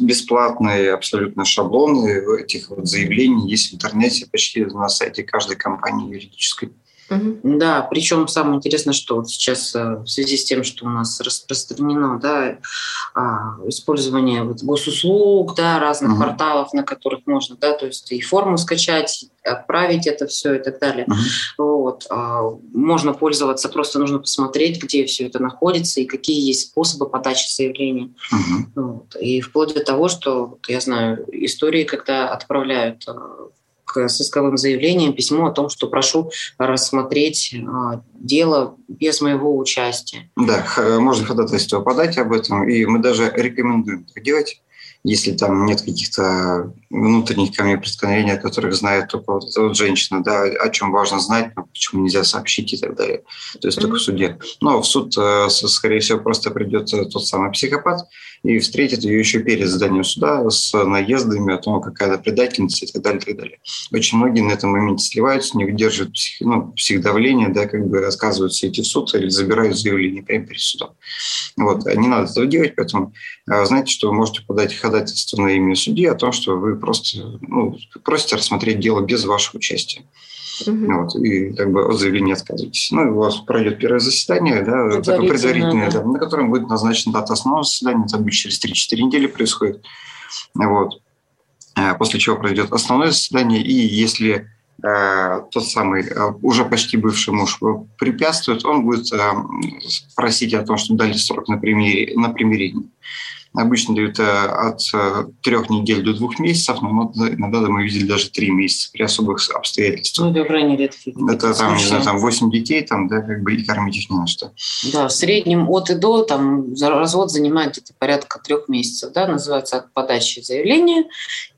бесплатные абсолютно шаблоны этих вот заявлений есть в интернете почти на сайте каждой компании юридической. Угу. Да, причем самое интересное, что вот сейчас э, в связи с тем, что у нас распространено да, а, использование вот госуслуг, да, разных угу. порталов, на которых можно, да, то есть и форму скачать, отправить это все и так далее. Угу. Вот. А, можно пользоваться, просто нужно посмотреть, где все это находится и какие есть способы подачи заявления. Угу. Вот. И вплоть до того, что я знаю истории, когда отправляют э, с исковым заявлением письмо о том, что прошу рассмотреть а, дело без моего участия. Да, можно ходатайство подать об этом, и мы даже рекомендуем так делать если там нет каких-то внутренних камней преткновения, о которых знает только вот эта вот женщина, да, о чем важно знать, но почему нельзя сообщить и так далее. То есть mm-hmm. только в суде. Но в суд, э, скорее всего, просто придет тот самый психопат и встретит ее еще перед заданием суда с наездами о том, какая она предательница и так далее, и так далее. Очень многие на этом моменте сливаются, не выдерживают псих, ну, психдавления, да, как бы рассказываются идти в суд или забирают заявление прямо перед судом. Вот. Не надо этого делать, поэтому э, знаете, что вы можете подать ходатайство на имя судьи о том, что вы просто ну, просите рассмотреть дело без вашего участия. Угу. Вот, и как бы от заявления отказываетесь. Ну, у вас пройдет первое заседание, да, такое предварительное, да. Да, на котором будет назначена дата основного заседания, это обычно через 3-4 недели происходит. Вот. Э, после чего пройдет основное заседание, и если э, тот самый э, уже почти бывший муж препятствует, он будет э, просить о том, чтобы дали срок на, примири, на примирение. Обычно дают э, от э, трех недель до двух месяцев, но иногда мы видели даже три месяца при особых обстоятельствах. Ну, по крайней мере, это Это там, не знаю, там 8 детей, там, да, как бы и кормить их не на что. Да, в среднем от и до там развод занимает где-то порядка трех месяцев, да, называется от подачи заявления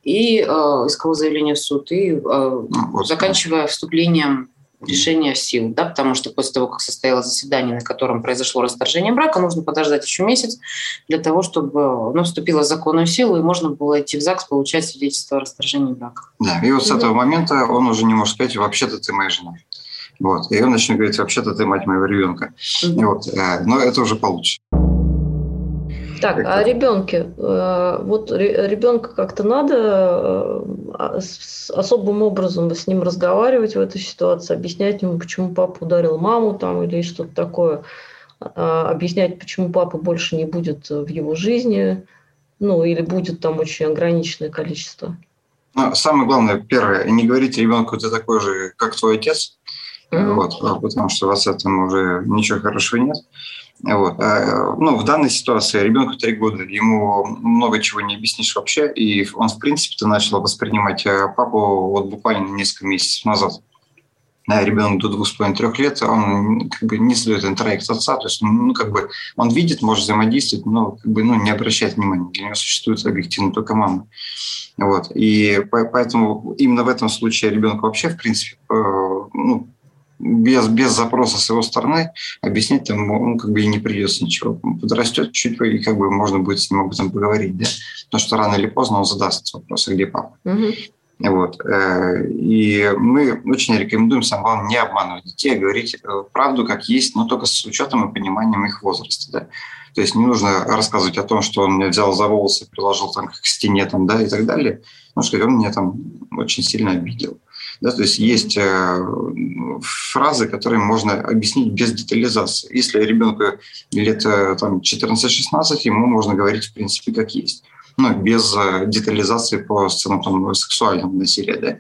и э, искового заявления в суд, и э, ну, вот, заканчивая вступлением решение в силу, да, потому что после того, как состоялось заседание, на котором произошло расторжение брака, нужно подождать еще месяц для того, чтобы оно вступило в законную силу, и можно было идти в ЗАГС, получать свидетельство о расторжении брака. Да, и вот с этого момента он уже не может сказать, вообще-то ты моя жена. Вот. И он начнет говорить, вообще-то ты мать моего ребенка. Mm-hmm. Вот. Э, но это уже получше. Так, а ребенке, э, вот ребенка как-то надо э, а, особым образом с ним разговаривать в этой ситуации, объяснять ему, почему папа ударил маму там или что-то такое, а, объяснять, почему папа больше не будет в его жизни, ну или будет там очень ограниченное количество. Ну, самое главное, первое, не говорите ребенку, ты такой же, как твой отец, mm-hmm. вот, потому что у вас этом уже ничего хорошего нет. Вот. А, ну, в данной ситуации ребенку 3 года, ему много чего не объяснишь вообще, и он, в принципе-то, начал воспринимать э, папу вот буквально несколько месяцев назад. Ребенок до двух с половиной трех лет, он как бы не следует интроект отца, то есть ну, как бы он видит, может взаимодействовать, но как бы ну, не обращает внимания. Для него существует объективно только мама. Вот. И поэтому именно в этом случае ребенок вообще, в принципе, э, ну, без, без запроса с его стороны объяснить там он как бы и не придется ничего. Подрастет чуть и как бы можно будет с ним об этом поговорить, да? Потому что рано или поздно он задаст вопрос, а где папа. Угу. Вот. Э, и мы очень рекомендуем, самое главное, не обманывать детей, а говорить э, правду как есть, но только с учетом и пониманием их возраста. Да? То есть не нужно рассказывать о том, что он меня взял за волосы, приложил там к стене там, да, и так далее. Ну, что он меня там очень сильно обидел. Да, то есть есть э, фразы, которые можно объяснить без детализации. Если ребенку лет э, там, 14-16, ему можно говорить в принципе как есть. Но без э, детализации по сценам там, сексуального насилия. Да?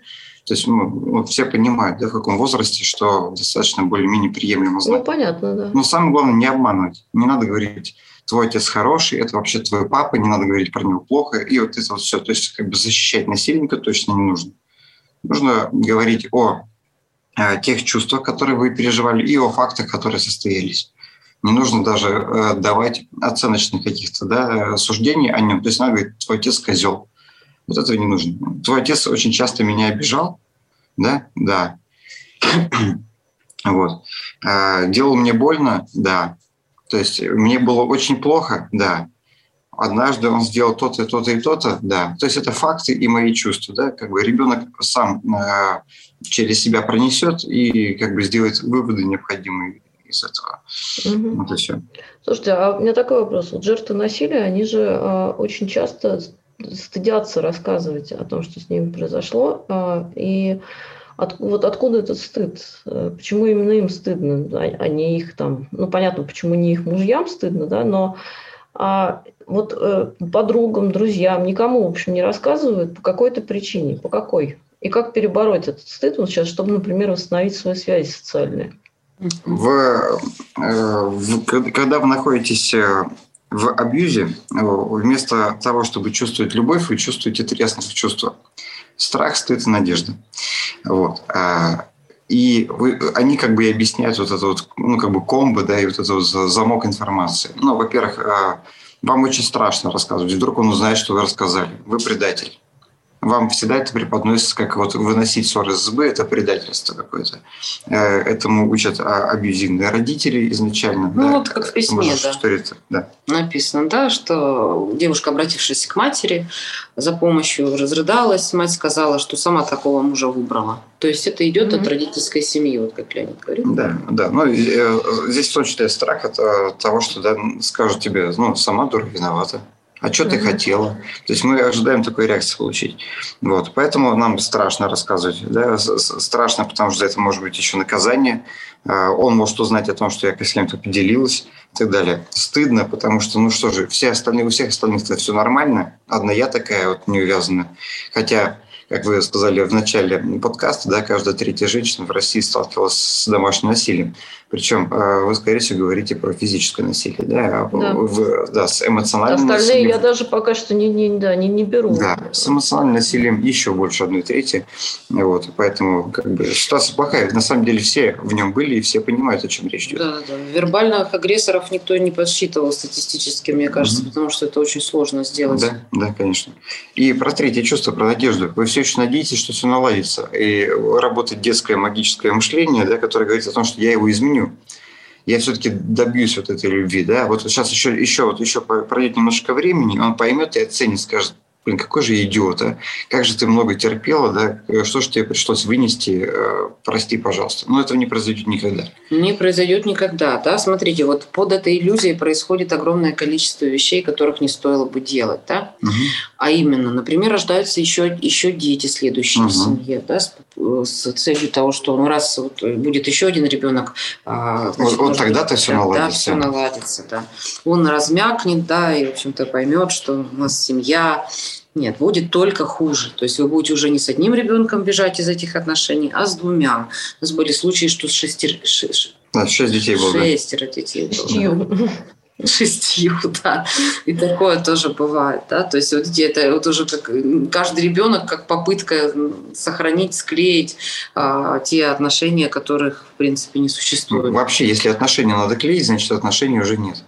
То есть ну, вот все понимают, да, в каком возрасте, что достаточно более-менее приемлемо знать. Ну, понятно, да. Но самое главное не обманывать. Не надо говорить, твой отец хороший, это вообще твой папа, не надо говорить про него плохо. И вот это вот все. То есть как бы защищать насильника точно не нужно. Нужно говорить о э, тех чувствах, которые вы переживали, и о фактах, которые состоялись. Не нужно даже э, давать оценочных каких-то да, суждений о нем. То есть надо говорить, твой отец козел. Вот этого не нужно. Твой отец очень часто меня обижал, да? Да. вот. Э, делал мне больно, да. То есть мне было очень плохо, да. Однажды он сделал то-то, то-то и то-то, да. То есть это факты и мои чувства, да. Как бы ребенок сам э, через себя пронесет и как бы сделает выводы необходимые из этого. Угу. Вот и все. Слушайте, а у меня такой вопрос. Вот жертвы насилия, они же э, очень часто стыдятся рассказывать о том, что с ними произошло. Э, и от, вот откуда этот стыд? Э, почему именно им стыдно, а, а не их там? Ну, понятно, почему не их мужьям стыдно, да, но а вот э, подругам, друзьям, никому, в общем, не рассказывают по какой-то причине. По какой? И как перебороть этот стыд вот сейчас, чтобы, например, восстановить свои связи социальные? В, э, в, когда вы находитесь э, в абьюзе, э, вместо того, чтобы чувствовать любовь, вы чувствуете основных чувства. Страх, стыд и надежда. Вот. А, и вы, они как бы объясняют вот это вот, ну, как бы комбо, да, и вот этот вот замок информации. Ну, во-первых, вам очень страшно рассказывать. Вдруг он узнает, что вы рассказали. Вы предатель вам всегда это преподносится как вот выносить ссоры из избы, это предательство какое-то. Э, этому учат а, абьюзивные родители изначально. Ну да, вот как в письме, да. Да. Написано, да, что девушка, обратившись к матери за помощью, разрыдалась, мать сказала, что сама такого мужа выбрала. То есть это идет mm-hmm. от родительской семьи, вот как Леонид говорит. Да, да. Ну, э, здесь в том числе страх от э, того, что да, скажут тебе, ну, сама дура виновата а что ты хотела? То есть мы ожидаем такой реакции получить. Вот. Поэтому нам страшно рассказывать. Да? Страшно, потому что за это может быть еще наказание. А, он может узнать о том, что я с кем-то поделилась и так далее. Стыдно, потому что, ну что же, все остальные, у всех остальных все нормально. Одна я такая вот не увязана. Хотя как вы сказали в начале подкаста, да, каждая третья женщина в России сталкивалась с домашним насилием. Причем э, вы, скорее всего, говорите про физическое насилие, да, а да. Вы, да с эмоциональным Остальные насилием. я даже пока что не, не, да, не, не беру. Да, с эмоциональным насилием еще больше одной трети. Вот, поэтому как бы, ситуация плохая. На самом деле все в нем были и все понимают, о чем речь идет. Да, да. Вербальных агрессоров никто не подсчитывал статистически, мне кажется, угу. потому что это очень сложно сделать. Да, да, конечно. И про третье чувство, про надежду. Вы все еще надеетесь, что все наладится. И работает детское магическое мышление, да, которое говорит о том, что я его изменю. Я все-таки добьюсь вот этой любви, да. Вот сейчас еще, еще, вот еще пройдет немножко времени, он поймет и оценит, скажет, блин, какой же идиот, а? Как же ты много терпела, да? Что же тебе пришлось вынести? Э, прости, пожалуйста. Но этого не произойдет никогда. Не произойдет никогда, да? Смотрите, вот под этой иллюзией происходит огромное количество вещей, которых не стоило бы делать, да? Угу. А именно, например, рождаются еще, еще дети следующие угу. в семье, да, с, с целью того, что ну, раз вот будет еще один ребенок, а, значит, вот, вот тогда-то все наладится. Да, все наладится, да. Он размякнет, да, и, в общем-то, поймет, что у нас семья, нет, будет только хуже. То есть вы будете уже не с одним ребенком бежать из этих отношений, а с двумя. У нас были случаи, что с шести... Да, шесть детей было. Шестеро да? детей было. Шестью, да. И такое тоже бывает, да. То есть вот где-то вот уже как каждый ребенок как попытка сохранить, склеить а, те отношения, которых в принципе не существует. Вообще, если отношения надо клеить, значит отношений уже нет.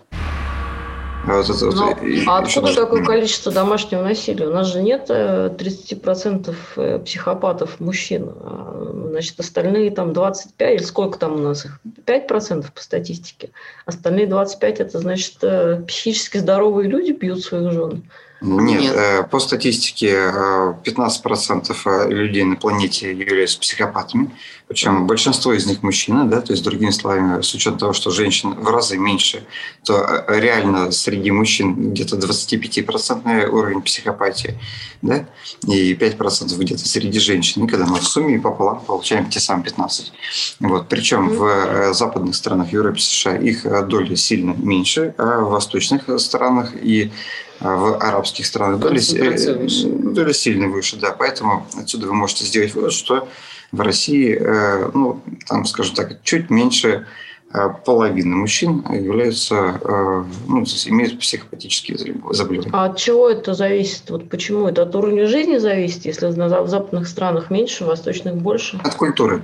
А, вот это, ну, а откуда такое количество домашнего насилия? У нас же нет 30% э, э, психопатов мужчин. А, значит, остальные там 25, или сколько там у нас их? 5% по статистике. Остальные 25 это значит э, психически здоровые люди бьют своих жен. Нет, Нет. По статистике 15% э, э, людей на планете являются психопатами, причем большинство из них мужчины, да, то есть, другими словами, с учетом того, что женщин в разы меньше, то реально среди мужчин где-то 25% уровень психопатии, да, и 5% где-то среди женщин. И когда мы в сумме пополам получаем те самые 15. Вот. Причем mm-hmm. в западных странах Европы, США их доля сильно меньше, а в восточных странах и в арабских странах доля, доля сильно выше, да, поэтому отсюда вы можете сделать вывод, что в России, э, ну, там, скажем так, чуть меньше э, половины мужчин являются, э, ну, имеют психопатические заболевания. А от чего это зависит? Вот почему это от уровня жизни зависит, если в западных странах меньше, в восточных больше? От культуры.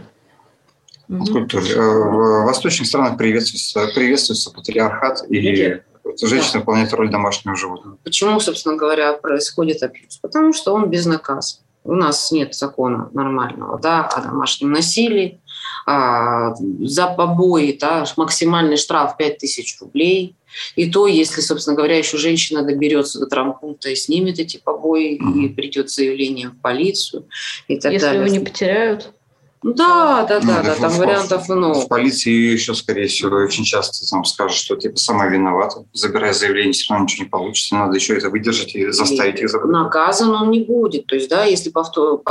Угу. От культуры. В восточных странах приветствуется, приветствуется патриархат и женщина выполняет роль домашнего животного. Почему, собственно говоря, происходит абьюз? Потому что он безнаказан. У нас нет закона нормального да, о домашнем насилии, А, за побои да, максимальный штраф 5000 рублей. И то, если, собственно говоря, еще женщина доберется до травмпункта и снимет эти побои, mm-hmm. и придет заявление в полицию и так если далее. Если его не потеряют? Да, да, да, ну, да, там вариантов много. В полиции еще, скорее всего, очень часто там скажут, что типа сама виновата. Забирая заявление, все равно ничего не получится. Надо еще это выдержать и заставить и их забрать. Наказан он не будет. То есть, да, если повтор,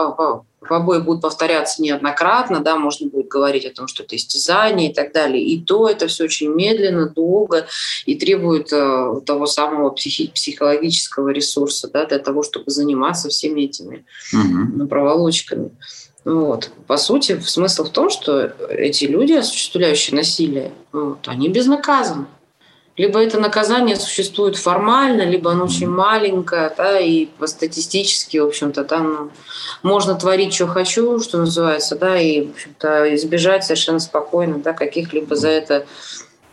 побои будут повторяться неоднократно, да, можно будет говорить о том, что это истязание и так далее. И то это все очень медленно, долго и требует э, того самого психи- психологического ресурса, да, для того, чтобы заниматься всеми этими угу. проволочками. Вот. По сути, смысл в том, что эти люди, осуществляющие насилие, вот, они безнаказаны. Либо это наказание существует формально, либо оно очень маленькое, да, и по статистически, в общем-то, да, ну, можно творить, что хочу, что называется, да, и, в общем-то, избежать совершенно спокойно, да, каких-либо за это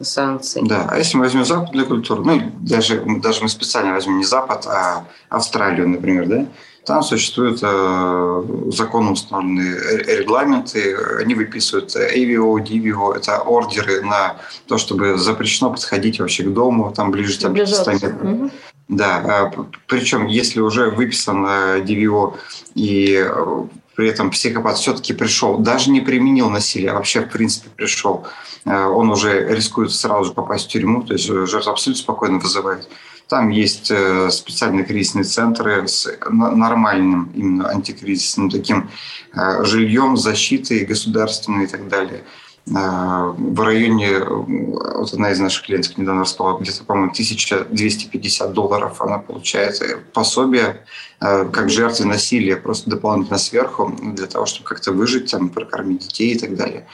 санкций. Да, а если мы возьмем западную культуру, ну, даже, даже мы специально возьмем не Запад, а Австралию, например, да, там существуют э, законно установленные регламенты, они выписывают AVO, DVO, это ордеры на то, чтобы запрещено подходить вообще к дому, там ближе там, 100 метров. Угу. Да, э, причем если уже выписан DVO и э, при этом психопат все-таки пришел, даже не применил насилие, а вообще в принципе пришел, э, он уже рискует сразу же попасть в тюрьму, то есть жертва абсолютно спокойно вызывает. Там есть э, специальные кризисные центры с нормальным именно антикризисным таким э, жильем, защитой государственной и так далее. Э, в районе, вот одна из наших клиентов недавно рассказала, где-то, по-моему, 1250 долларов она получает пособие как жертве насилия, просто дополнительно сверху, для того, чтобы как-то выжить, там, прокормить детей и так далее.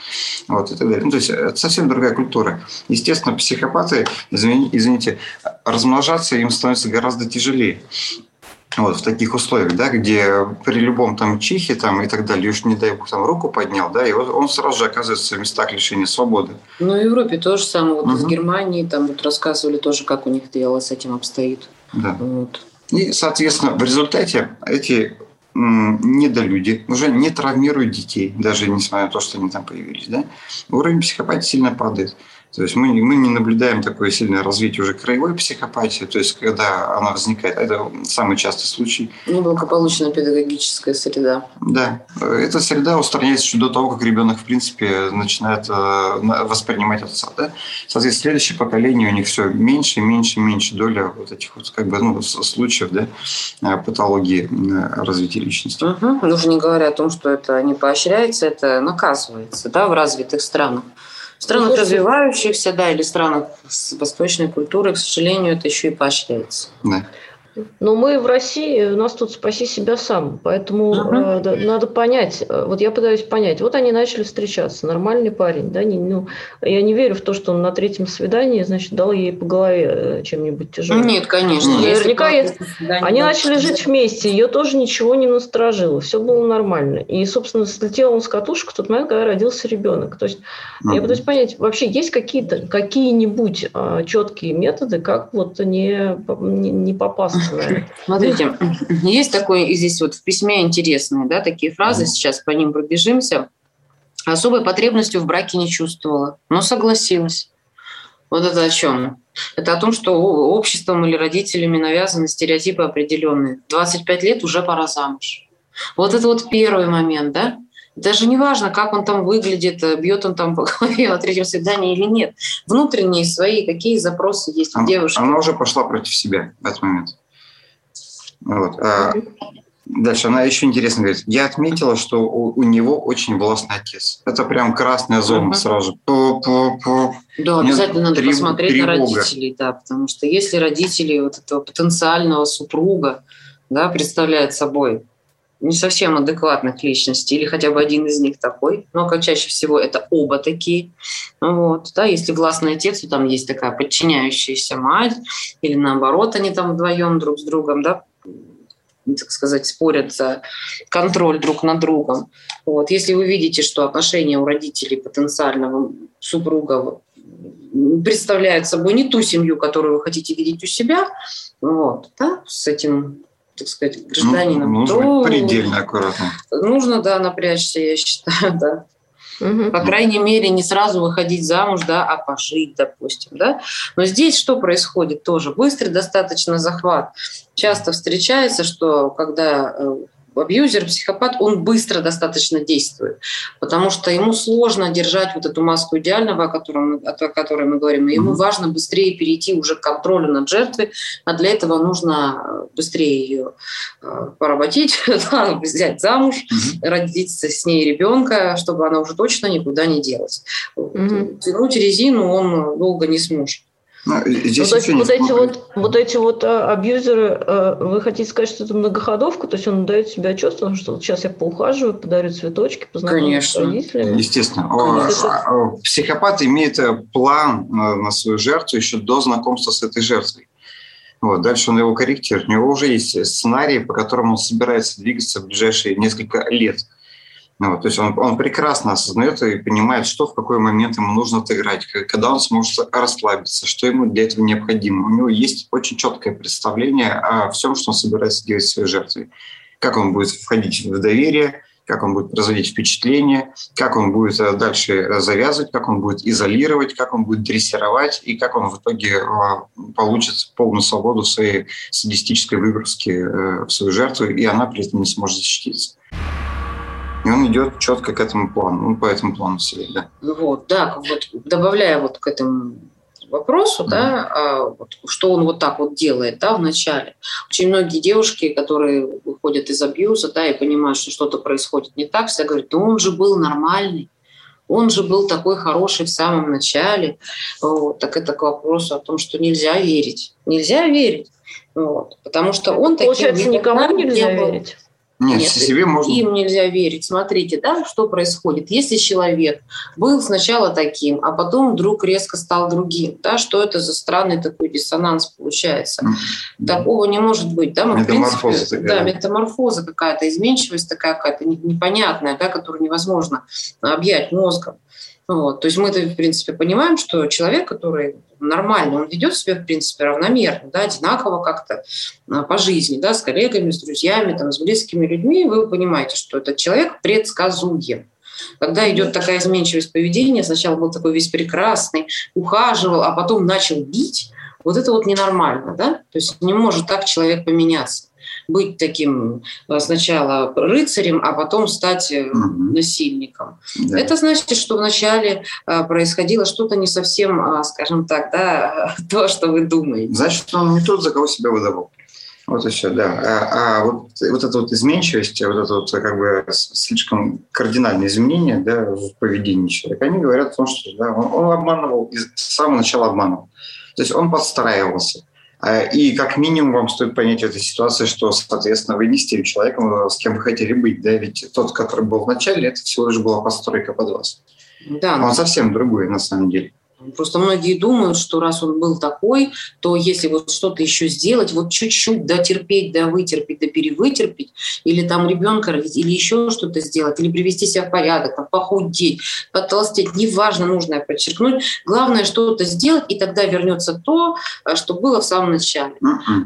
Вот, и так далее. Ну, то есть это совсем другая культура. Естественно, психопаты, извините, размножаться им становится гораздо тяжелее. Вот, в таких условиях, да, где при любом там чихе там, и так далее, уж не дай бог там руку поднял, да, и он, он сразу же оказывается в местах лишения свободы. Ну, в Европе то же самое. Вот угу. из Германии там вот рассказывали тоже, как у них дело с этим обстоит. Да. Вот. И, соответственно, в результате эти недолюди уже не травмируют детей, даже несмотря на то, что они там появились. Да? Уровень психопатии сильно падает. То есть мы, мы не наблюдаем такое сильное развитие уже краевой психопатии, то есть когда она возникает, это самый частый случай. Неблагополучная педагогическая среда. Да, эта среда устраняется еще до того, как ребенок в принципе начинает э, воспринимать отца. Да? Соответственно, следующее поколение у них все меньше, меньше, меньше доля вот этих вот как бы ну, случаев да, э, патологии э, развития личности. Угу. Ну, уже не говоря о том, что это не поощряется, это наказывается да, в развитых странах. В странах развивающихся, да, или странах с восточной культурой, к сожалению, это еще и поощряется. Да. Но мы в России, у нас тут спаси себя сам, поэтому uh-huh. э, надо понять, э, вот я пытаюсь понять, вот они начали встречаться, нормальный парень, да, не, ну, я не верю в то, что он на третьем свидании, значит, дал ей по голове э, чем-нибудь тяжелым. Нет, конечно. Наверняка есть... они начали жить вместе, ее тоже ничего не насторожило, все было нормально. И, собственно, слетел он с катушек в тот момент, когда родился ребенок. То есть uh-huh. я пытаюсь понять, вообще есть какие-то, какие-нибудь а, четкие методы, как вот не, не, не попасться Смотрите, есть такое здесь вот в письме интересные, да, такие фразы, сейчас по ним пробежимся. Особой потребностью в браке не чувствовала, но согласилась. Вот это о чем? Это о том, что обществом или родителями навязаны стереотипы определенные. 25 лет уже пора замуж. Вот это вот первый момент, да? Даже не важно, как он там выглядит, бьет он там по голове на третьем свидании или нет. Внутренние свои, какие запросы есть у девушки. Она уже пошла против себя в этот момент. Вот. А дальше она еще интересно говорит. Я отметила, что у, у него очень властный отец. Это прям красная зона uh-huh. сразу. Пу-пу-пу. Да, обязательно надо трев... посмотреть тревога. на родителей, да, потому что если родители вот этого потенциального супруга да, представляют собой не совсем адекватных личностей, или хотя бы один из них такой, но как чаще всего это оба такие. Вот, да, если властный отец, то там есть такая подчиняющаяся мать, или наоборот, они там вдвоем друг с другом, да, так сказать, спорят за контроль друг над другом. Вот. Если вы видите, что отношения у родителей потенциального супруга представляют собой не ту семью, которую вы хотите видеть у себя, вот, да, с этим так сказать, гражданином, ну, нужно то предельно аккуратно. Нужно, да, напрячься, я считаю, да. Угу. По крайней мере, не сразу выходить замуж, да, а пожить, допустим, да. Но здесь что происходит тоже? Быстрый достаточно захват. Часто встречается, что когда э, абьюзер, психопат, он быстро достаточно действует, потому что ему сложно держать вот эту маску идеального, о, котором, о которой мы говорим, и ему важно быстрее перейти уже к контролю над жертвой, а для этого нужно быстрее ее э, поработить, взять замуж, родить с ней ребенка, чтобы она уже точно никуда не делась. Тянуть резину он долго не сможет. Ну, здесь вот, вот, эти вот, вот эти вот а, абьюзеры, а, вы хотите сказать, что это многоходовка? То есть он дает себе отчет, что вот сейчас я поухаживаю, подарю цветочки, познакомлюсь с родителями? Естественно. Конечно. Психопат имеет э, план на свою жертву еще до знакомства с этой жертвой. Вот, дальше он его корректирует. У него уже есть сценарий, по которому он собирается двигаться в ближайшие несколько лет – ну, вот, то есть он, он прекрасно осознает и понимает, что в какой момент ему нужно отыграть, когда он сможет расслабиться, что ему для этого необходимо. У него есть очень четкое представление о всем, что он собирается делать своей жертвой. Как он будет входить в доверие, как он будет производить впечатление, как он будет э, дальше завязывать, как он будет изолировать, как он будет дрессировать и как он в итоге э, получит полную свободу своей садистической выгрузки э, в свою жертву, и она при этом не сможет защититься. И он идет четко к этому плану, он по этому плану себе, да. Вот, да, вот, добавляя вот к этому вопросу, mm-hmm. да, а, вот, что он вот так вот делает, да, в начале. Очень многие девушки, которые выходят из абьюза, да, и понимают, что что-то происходит не так, все говорят, да он же был нормальный, он же был такой хороший в самом начале. Вот, так это к вопросу о том, что нельзя верить. Нельзя верить. Вот, потому что он Получается, таким никому нельзя был. верить. Нет, Нет себе можно. Им нельзя верить. Смотрите, да, что происходит. Если человек был сначала таким, а потом вдруг резко стал другим, да, что это за странный такой диссонанс получается? Mm-hmm. Такого не может быть. Да, мы, метаморфоза принципе, такая. Да, метаморфоза какая-то, изменчивость такая какая-то непонятная, да, которую невозможно объять мозгом. Вот. То есть мы-то, в принципе, понимаем, что человек, который нормально, он ведет себя, в принципе, равномерно, да, одинаково как-то а, по жизни, да, с коллегами, с друзьями, там, с близкими людьми, вы понимаете, что этот человек предсказуем. Когда идет такая изменчивость поведения, сначала был такой весь прекрасный, ухаживал, а потом начал бить, вот это вот ненормально, да? То есть не может так человек поменяться быть таким э, сначала рыцарем, а потом стать угу. насильником. Да. Это значит, что вначале э, происходило что-то не совсем, скажем так, да, то, что вы думаете. Значит, он не тот, за кого себя выдавал. Вот еще, да. А, а вот, вот эта вот изменчивость, вот это вот как бы слишком кардинальные изменения да, в поведении человека, они говорят о том, что да, он, он обманывал, с самого начала обманывал. То есть он подстраивался. А, и как минимум вам стоит понять в этой ситуации, что, соответственно, вы не с тем человеком, с кем вы хотели быть. Да? Ведь тот, который был в начале, это всего лишь была постройка под вас. Да, Он совсем другой на самом деле. Просто многие думают, что раз он был такой, то если вот что-то еще сделать, вот чуть-чуть дотерпеть, да вытерпеть, да перевытерпеть, или там ребенка родить, или еще что-то сделать, или привести себя в порядок, там, похудеть, потолстеть, неважно, нужно подчеркнуть. Главное что-то сделать, и тогда вернется то, а, что было в самом начале.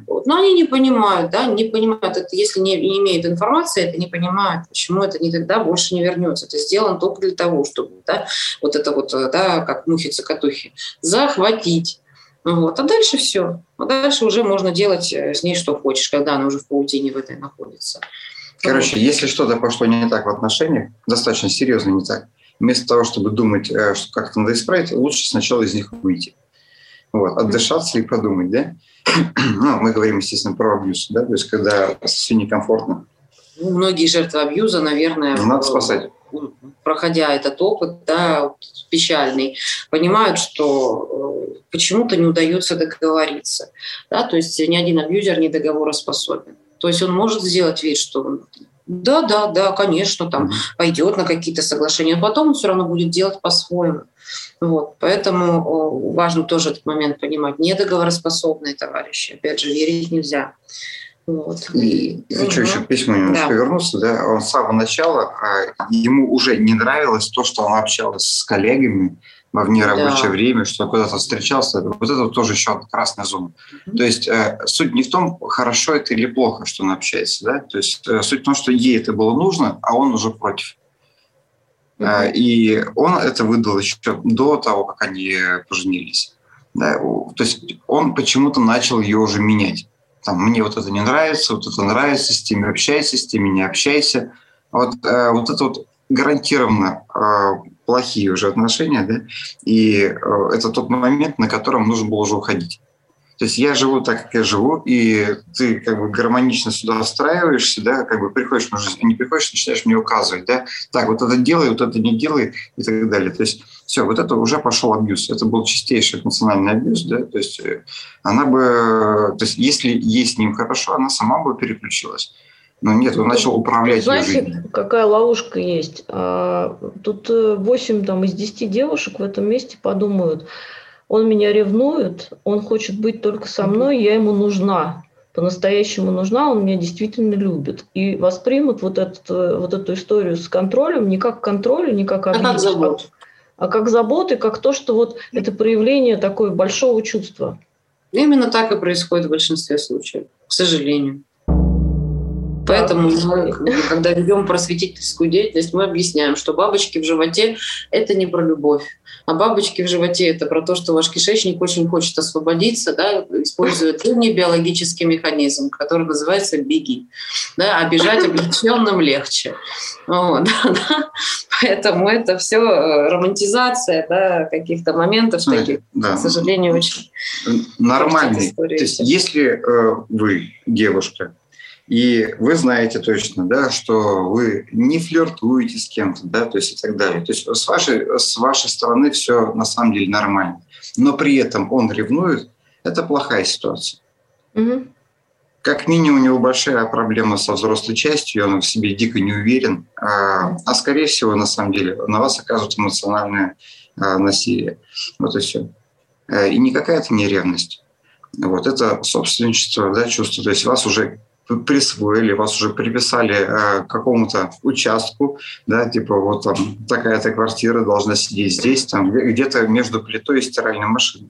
Вот. Но они не понимают, да, не понимают, это, если не, не имеют информации, это не понимают, почему это никогда больше не вернется. Это сделано только для того, чтобы да, вот это вот, да, как мухица, цокотухи, захватить. Вот. А дальше все. А дальше уже можно делать э, с ней что хочешь, когда она уже в паутине в этой находится. Короче, вот. если что-то пошло не так в отношениях, достаточно серьезно не так, вместо того, чтобы думать, э, что как-то надо исправить, лучше сначала из них выйти. Вот, отдышаться и подумать, да? ну, мы говорим, естественно, про абьюз, да, то есть когда все некомфортно. Ну, многие жертвы абьюза, наверное... Надо спасать проходя этот опыт, да, печальный, понимают, что э, почему-то не удается договориться. Да? То есть ни один абьюзер не договороспособен. То есть он может сделать вид, что да, да, да, конечно, там пойдет на какие-то соглашения, но потом он все равно будет делать по-своему. Вот. Поэтому важно тоже этот момент понимать. Недоговороспособные товарищи, опять же, верить нельзя. Вот. И хочу угу. еще к письму немножко да. вернуться. Да? Он с самого начала, а, ему уже не нравилось то, что он общался с коллегами во внерабочее да. время, что куда-то встречался. Вот это тоже еще красная зона. Угу. То есть э, суть не в том, хорошо это или плохо, что он общается. Да? То есть э, суть в том, что ей это было нужно, а он уже против. Uh-huh. И он это выдал еще до того, как они поженились. Да? То есть он почему-то начал ее уже менять. Там, мне вот это не нравится, вот это нравится, с теми общайся, с теми не общайся. Вот, э, вот это вот гарантированно э, плохие уже отношения, да, и э, это тот момент, на котором нужно было уже уходить. То есть я живу так, как я живу, и ты как бы гармонично сюда встраиваешься, да, как бы приходишь жизнь, а не приходишь, начинаешь мне указывать, да, так, вот это делай, вот это не делай и так далее. То есть все, вот это уже пошел абьюз. Это был чистейший эмоциональный абьюз, да, то есть э, она бы, то есть если ей с ним хорошо, она сама бы переключилась. Но нет, он начал управлять Знаете, ее жизнью. какая ловушка есть? А, тут 8 э, там, из 10 девушек в этом месте подумают, он меня ревнует, он хочет быть только со мной, я ему нужна, по-настоящему нужна, он меня действительно любит. И воспримут вот, этот, э, вот эту историю с контролем не как контроль, не как обид, а как заботу. А как заботы, как то, что вот это проявление такое большого чувства. Именно так и происходит в большинстве случаев, к сожалению. Поэтому мы, когда ведем просветительскую деятельность, мы объясняем, что бабочки в животе – это не про любовь. А бабочки в животе – это про то, что ваш кишечник очень хочет освободиться, да, используя древний биологический механизм, который называется «беги». Да, а бежать облегченным легче. Вот, да, да. Поэтому это все э, романтизация да, каких-то моментов таких, да. к сожалению, очень нормальный. То есть, если э, вы девушка, и вы знаете точно, да, что вы не флиртуете с кем-то, да, то есть и так далее. То есть с вашей, с вашей стороны все на самом деле нормально. Но при этом он ревнует, это плохая ситуация. Угу. Как минимум у него большая проблема со взрослой частью, он в себе дико не уверен, а, а скорее всего, на самом деле, на вас оказывает эмоциональное а, насилие. Вот и все. Э, и никакая это не ревность. Вот это собственничество, да, чувство. То есть вас уже присвоили, вас уже приписали э, к какому-то участку, да, типа вот там такая-то квартира должна сидеть здесь, там где-то между плитой и стиральной машиной.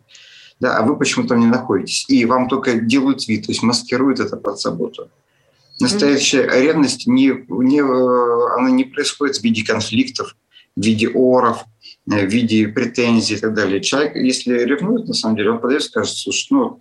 Да, а вы почему там не находитесь. И вам только делают вид, то есть маскируют это под заботу. Настоящая mm-hmm. ревность не, не, э, она не происходит в виде конфликтов, в виде оров, э, в виде претензий и так далее. Человек, если ревнует, на самом деле, он подойдет и скажет, слушай, ну,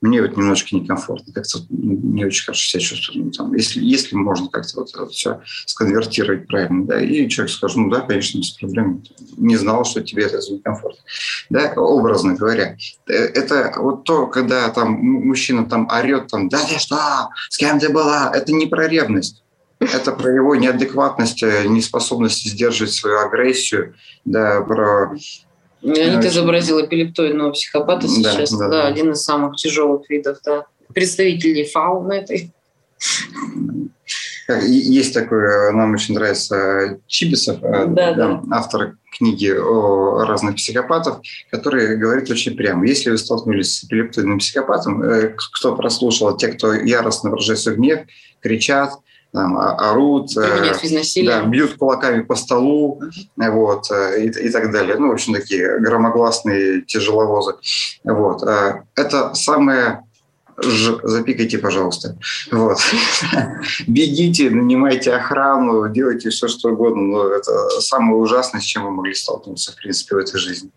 мне вот немножко некомфортно, как-то не очень хорошо себя чувствую. Ну, там, если, если можно как-то вот это все сконвертировать правильно, да, и человек скажет, ну да, конечно, без проблем, не знал, что тебе это некомфортно. Да, образно говоря. Э, это вот то, когда там мужчина там орет, там, да ты что, с кем ты была, это не про ревность. Это про его неадекватность, э, неспособность сдерживать свою агрессию, да, про Леонид изобразил эпилептоидного психопата сейчас. Да, да, да, один из самых тяжелых видов, да. Представителей фауны этой. Есть такой, нам очень нравится Чибисов, э, да, да. автор книги о разных психопатах, который говорит очень прямо. Если вы столкнулись с эпилептоидным психопатом, э, кто прослушал, те, кто яростно выражает свой гнев, кричат, там, орут, э, да, бьют кулаками по столу вот, э, и, и так далее. Ну, в общем, такие громогласные тяжеловозы. Вот. Э, это самое Ж, запикайте, пожалуйста. Вот. Бегите, нанимайте охрану, делайте все, что угодно, но это самое ужасное, с чем вы могли столкнуться, в принципе, в этой жизни.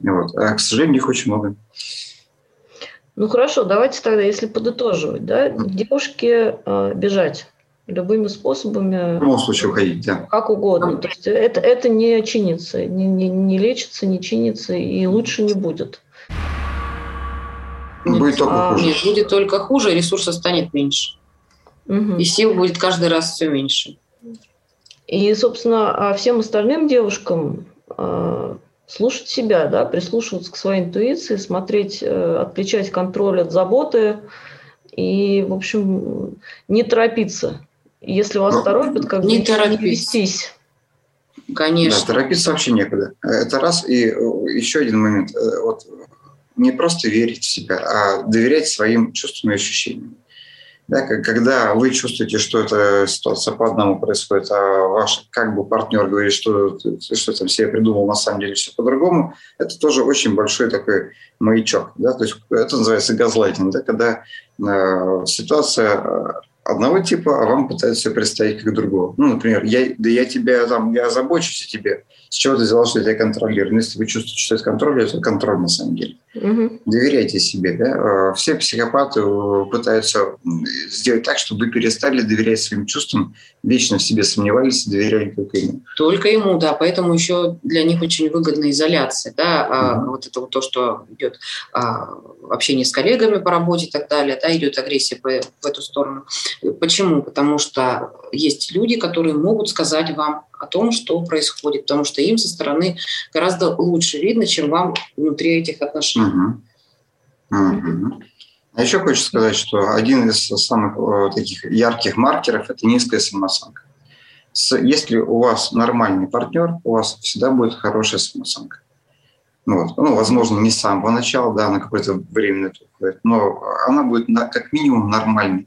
Вот. А, к сожалению, их очень много. Ну хорошо, давайте тогда, если подытоживать, да, девушке э, бежать любыми способами. В любом случае уходить, да. Как угодно. То есть это, это не чинится, не, не, не лечится, не чинится и лучше не будет. Будет только а, хуже. Нет, будет только хуже, ресурса станет меньше. Угу. И сил будет каждый раз все меньше. И, собственно, а всем остальным девушкам э, слушать себя, да, прислушиваться к своей интуиции, смотреть, э, отличать контроль от заботы и, в общем, не торопиться если вас Но, ну, торопят, как не, бы, не вестись. Конечно. Да, торопиться вообще некуда. Это раз. И э, еще один момент. Э, вот не просто верить в себя, а доверять своим чувствам и ощущениям. Да, когда вы чувствуете, что эта ситуация по одному происходит, а ваш как бы партнер говорит, что что там себе придумал, на самом деле все по-другому, это тоже очень большой такой маячок. Да? То есть это называется газлайтинг, да? когда э, ситуация одного типа, а вам пытаются все представить как другого. Ну, например, я, да я тебя там, я озабочусь о тебе. С чего ты взял, что я тебя контролирую? Но если вы чувствуете, что это контроль, это контроль на самом деле. Угу. Доверяйте себе. Да? Все психопаты пытаются сделать так, чтобы вы перестали доверять своим чувствам, вечно в себе сомневались и доверяли только ему. Только ему, да. Поэтому еще для них очень выгодна изоляция. Да? Угу. Вот это вот то, что идет а, общение с коллегами по работе и так далее, да, идет агрессия по, в эту сторону. Почему? Потому что есть люди, которые могут сказать вам о том, что происходит, потому что им со стороны гораздо лучше видно, чем вам внутри этих отношений. Угу. Угу. А еще хочу сказать, что один из самых э, таких ярких маркеров – это низкая самооценка. Если у вас нормальный партнер, у вас всегда будет хорошая самооценка. Ну вот. Ну, возможно, не с самого начала, да, на какое-то уходит, но она будет как минимум нормальной.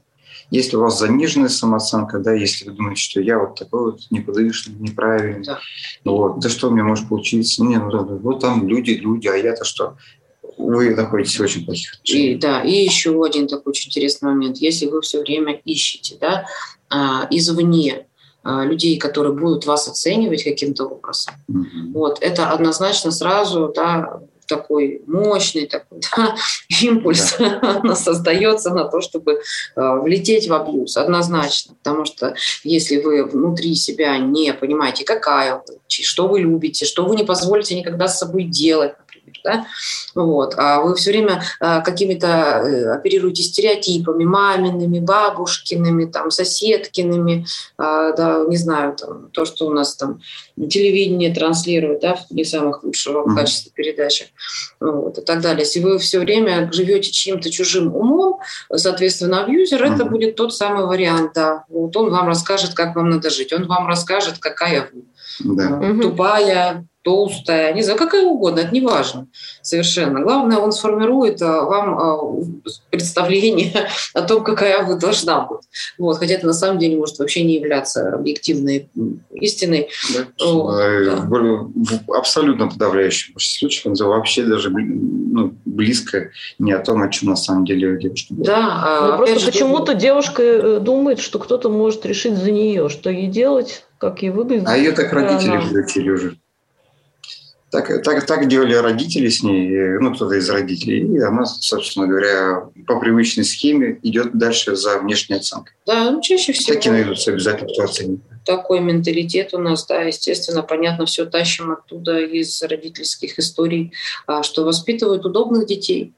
Если у вас заниженная самооценка, да, если вы думаете, что я вот такой вот неподвижный, неправильный, да. Ну вот, да что мне может получиться? Не, ну, вот там люди, люди, а я-то что? Вы находитесь в очень плохих отношениях. И, да, и еще один такой очень интересный момент. Если вы все время ищете, да, а, извне а, людей, которые будут вас оценивать каким-то образом. Mm-hmm. Вот, это однозначно сразу да, такой мощный такой, да, импульс да. создается на то, чтобы э, влететь в абьюз, однозначно. Потому что если вы внутри себя не понимаете, какая вы, что вы любите, что вы не позволите никогда с собой делать, да? Вот. А вы все время а, какими-то э, оперируете стереотипами, мамиными, бабушкиными, там, соседкиными, а, да, не знаю, там, то, что у нас там телевидение транслирует, да, в не самых лучшего mm-hmm. качестве передачи, вот, и так далее. Если вы все время живете чьим-то чужим умом, соответственно, абьюзер mm-hmm. это будет тот самый вариант, да. Вот он вам расскажет, как вам надо жить, он вам расскажет, какая вы. Да. Тупая, толстая, не знаю, какая угодно, это не важно совершенно. Главное, он сформирует а, вам а, представление о том, какая вы должна быть. Вот, хотя это на самом деле может вообще не являться объективной истиной. Да, вот, да. Абсолютно подавляющем случае он вообще даже ну, близко не о том, о чем на самом деле девушка. Да, а, ну, просто почему-то девушка э, думает, что кто-то может решить за нее, что ей делать, как ей выглядит. А ее так родители приучили уже. Так, так, так делали родители с ней, ну, кто-то из родителей, и она, собственно говоря, по привычной схеме идет дальше за внешней оценкой. Да, ну, чаще всего. Такие найдутся обязательно, кто оценит. Такой менталитет у нас, да, естественно, понятно, все тащим оттуда из родительских историй, а, что воспитывают удобных детей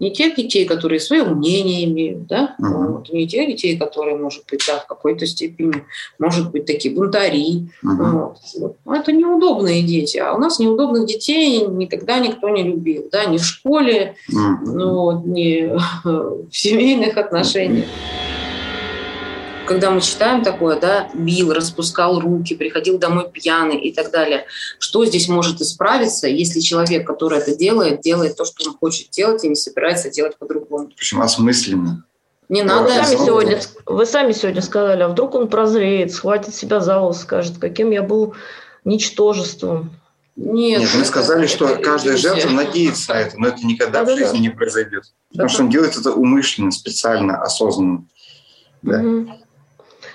не тех детей, которые свое мнение имеют, да, uh-huh. вот, не тех детей, которые, может быть, да, в какой-то степени, может быть, такие бунтари. Uh-huh. Вот. Вот. Это неудобные дети, а у нас неудобных детей никогда никто не любил, да, ни в школе, uh-huh. ну, ни в семейных отношениях когда мы читаем такое, да, бил, распускал руки, приходил домой пьяный и так далее, что здесь может исправиться, если человек, который это делает, делает то, что он хочет делать и не собирается делать по-другому? Причем осмысленно. Не надо. Вы сами, сегодня, вы сами сегодня сказали, а вдруг он прозреет, схватит себя за волос, скажет, каким я был ничтожеством. Нет, Нет мы сказали, это, что это каждая иллюзия. жертва надеется на это, но это никогда да, в жизни да. не произойдет. Потому да. что он делает это умышленно, специально, осознанно. Да. Угу.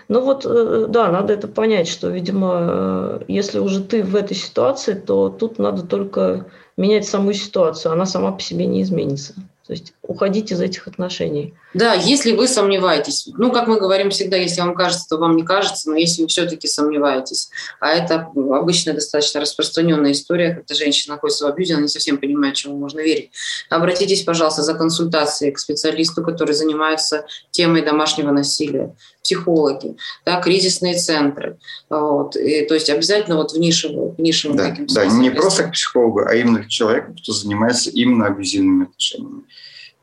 Ну вот, э, да, надо это понять, что, видимо, э, если уже ты в этой ситуации, то тут надо только менять саму ситуацию, она сама по себе не изменится. То есть уходить из этих отношений. Да, если вы сомневаетесь, ну, как мы говорим всегда, если вам кажется, то вам не кажется, но если вы все-таки сомневаетесь, а это обычно достаточно распространенная история, когда женщина находится в абьюзе, она не совсем понимает, чему можно верить. Обратитесь, пожалуйста, за консультацией к специалисту, который занимается темой домашнего насилия, психологи, да, кризисные центры. Вот. И, то есть обязательно вот в нишевую, в нишевую да, да, не просто к психологу, а именно к человеку, кто занимается именно абьюзивными отношениями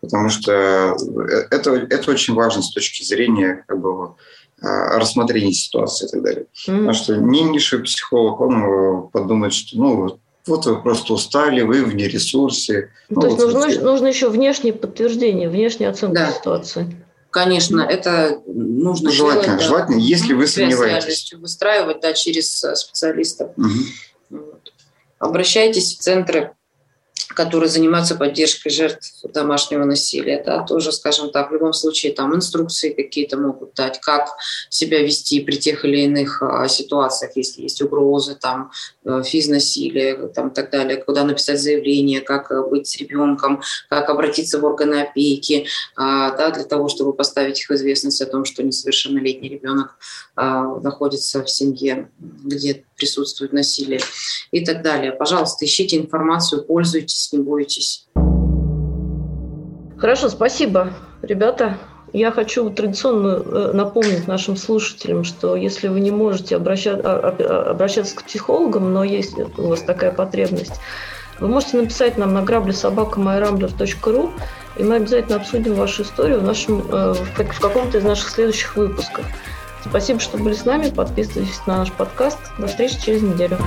потому что э, это, это очень важно с точки зрения как бы, а, рассмотрения ситуации и так далее. Mm-hmm. Потому что не нишевый психолог, он э, подумает, что ну, вот вы просто устали, вы вне ресурсе. Ну, то есть вот, нужно, вот, нужно еще внешнее подтверждение, внешняя оценка да. ситуации. Конечно, это нужно желательно, делать. Желательно, да. если вы сомневаетесь. Выстраивать да, через э, специалистов. Угу. Вот. Обращайтесь в центры которые занимаются поддержкой жертв домашнего насилия, да, тоже, скажем так, в любом случае там инструкции какие-то могут дать, как себя вести при тех или иных а, ситуациях, если есть угрозы, там, э, физнасилие, там, так далее, куда написать заявление, как э, быть с ребенком, как обратиться в органы опеки, а, да, для того, чтобы поставить их известность о том, что несовершеннолетний ребенок а, находится в семье, где присутствует насилие и так далее. Пожалуйста, ищите информацию, пользуйтесь, не бойтесь. Хорошо, спасибо, ребята. Я хочу традиционно э, напомнить нашим слушателям, что если вы не можете обращаться, а, обращаться к психологам, но есть у вас такая потребность, вы можете написать нам на грабли собака и мы обязательно обсудим вашу историю в, нашем, э, в каком-то из наших следующих выпусков. Спасибо, что были с нами. Подписывайтесь на наш подкаст. До встречи через неделю.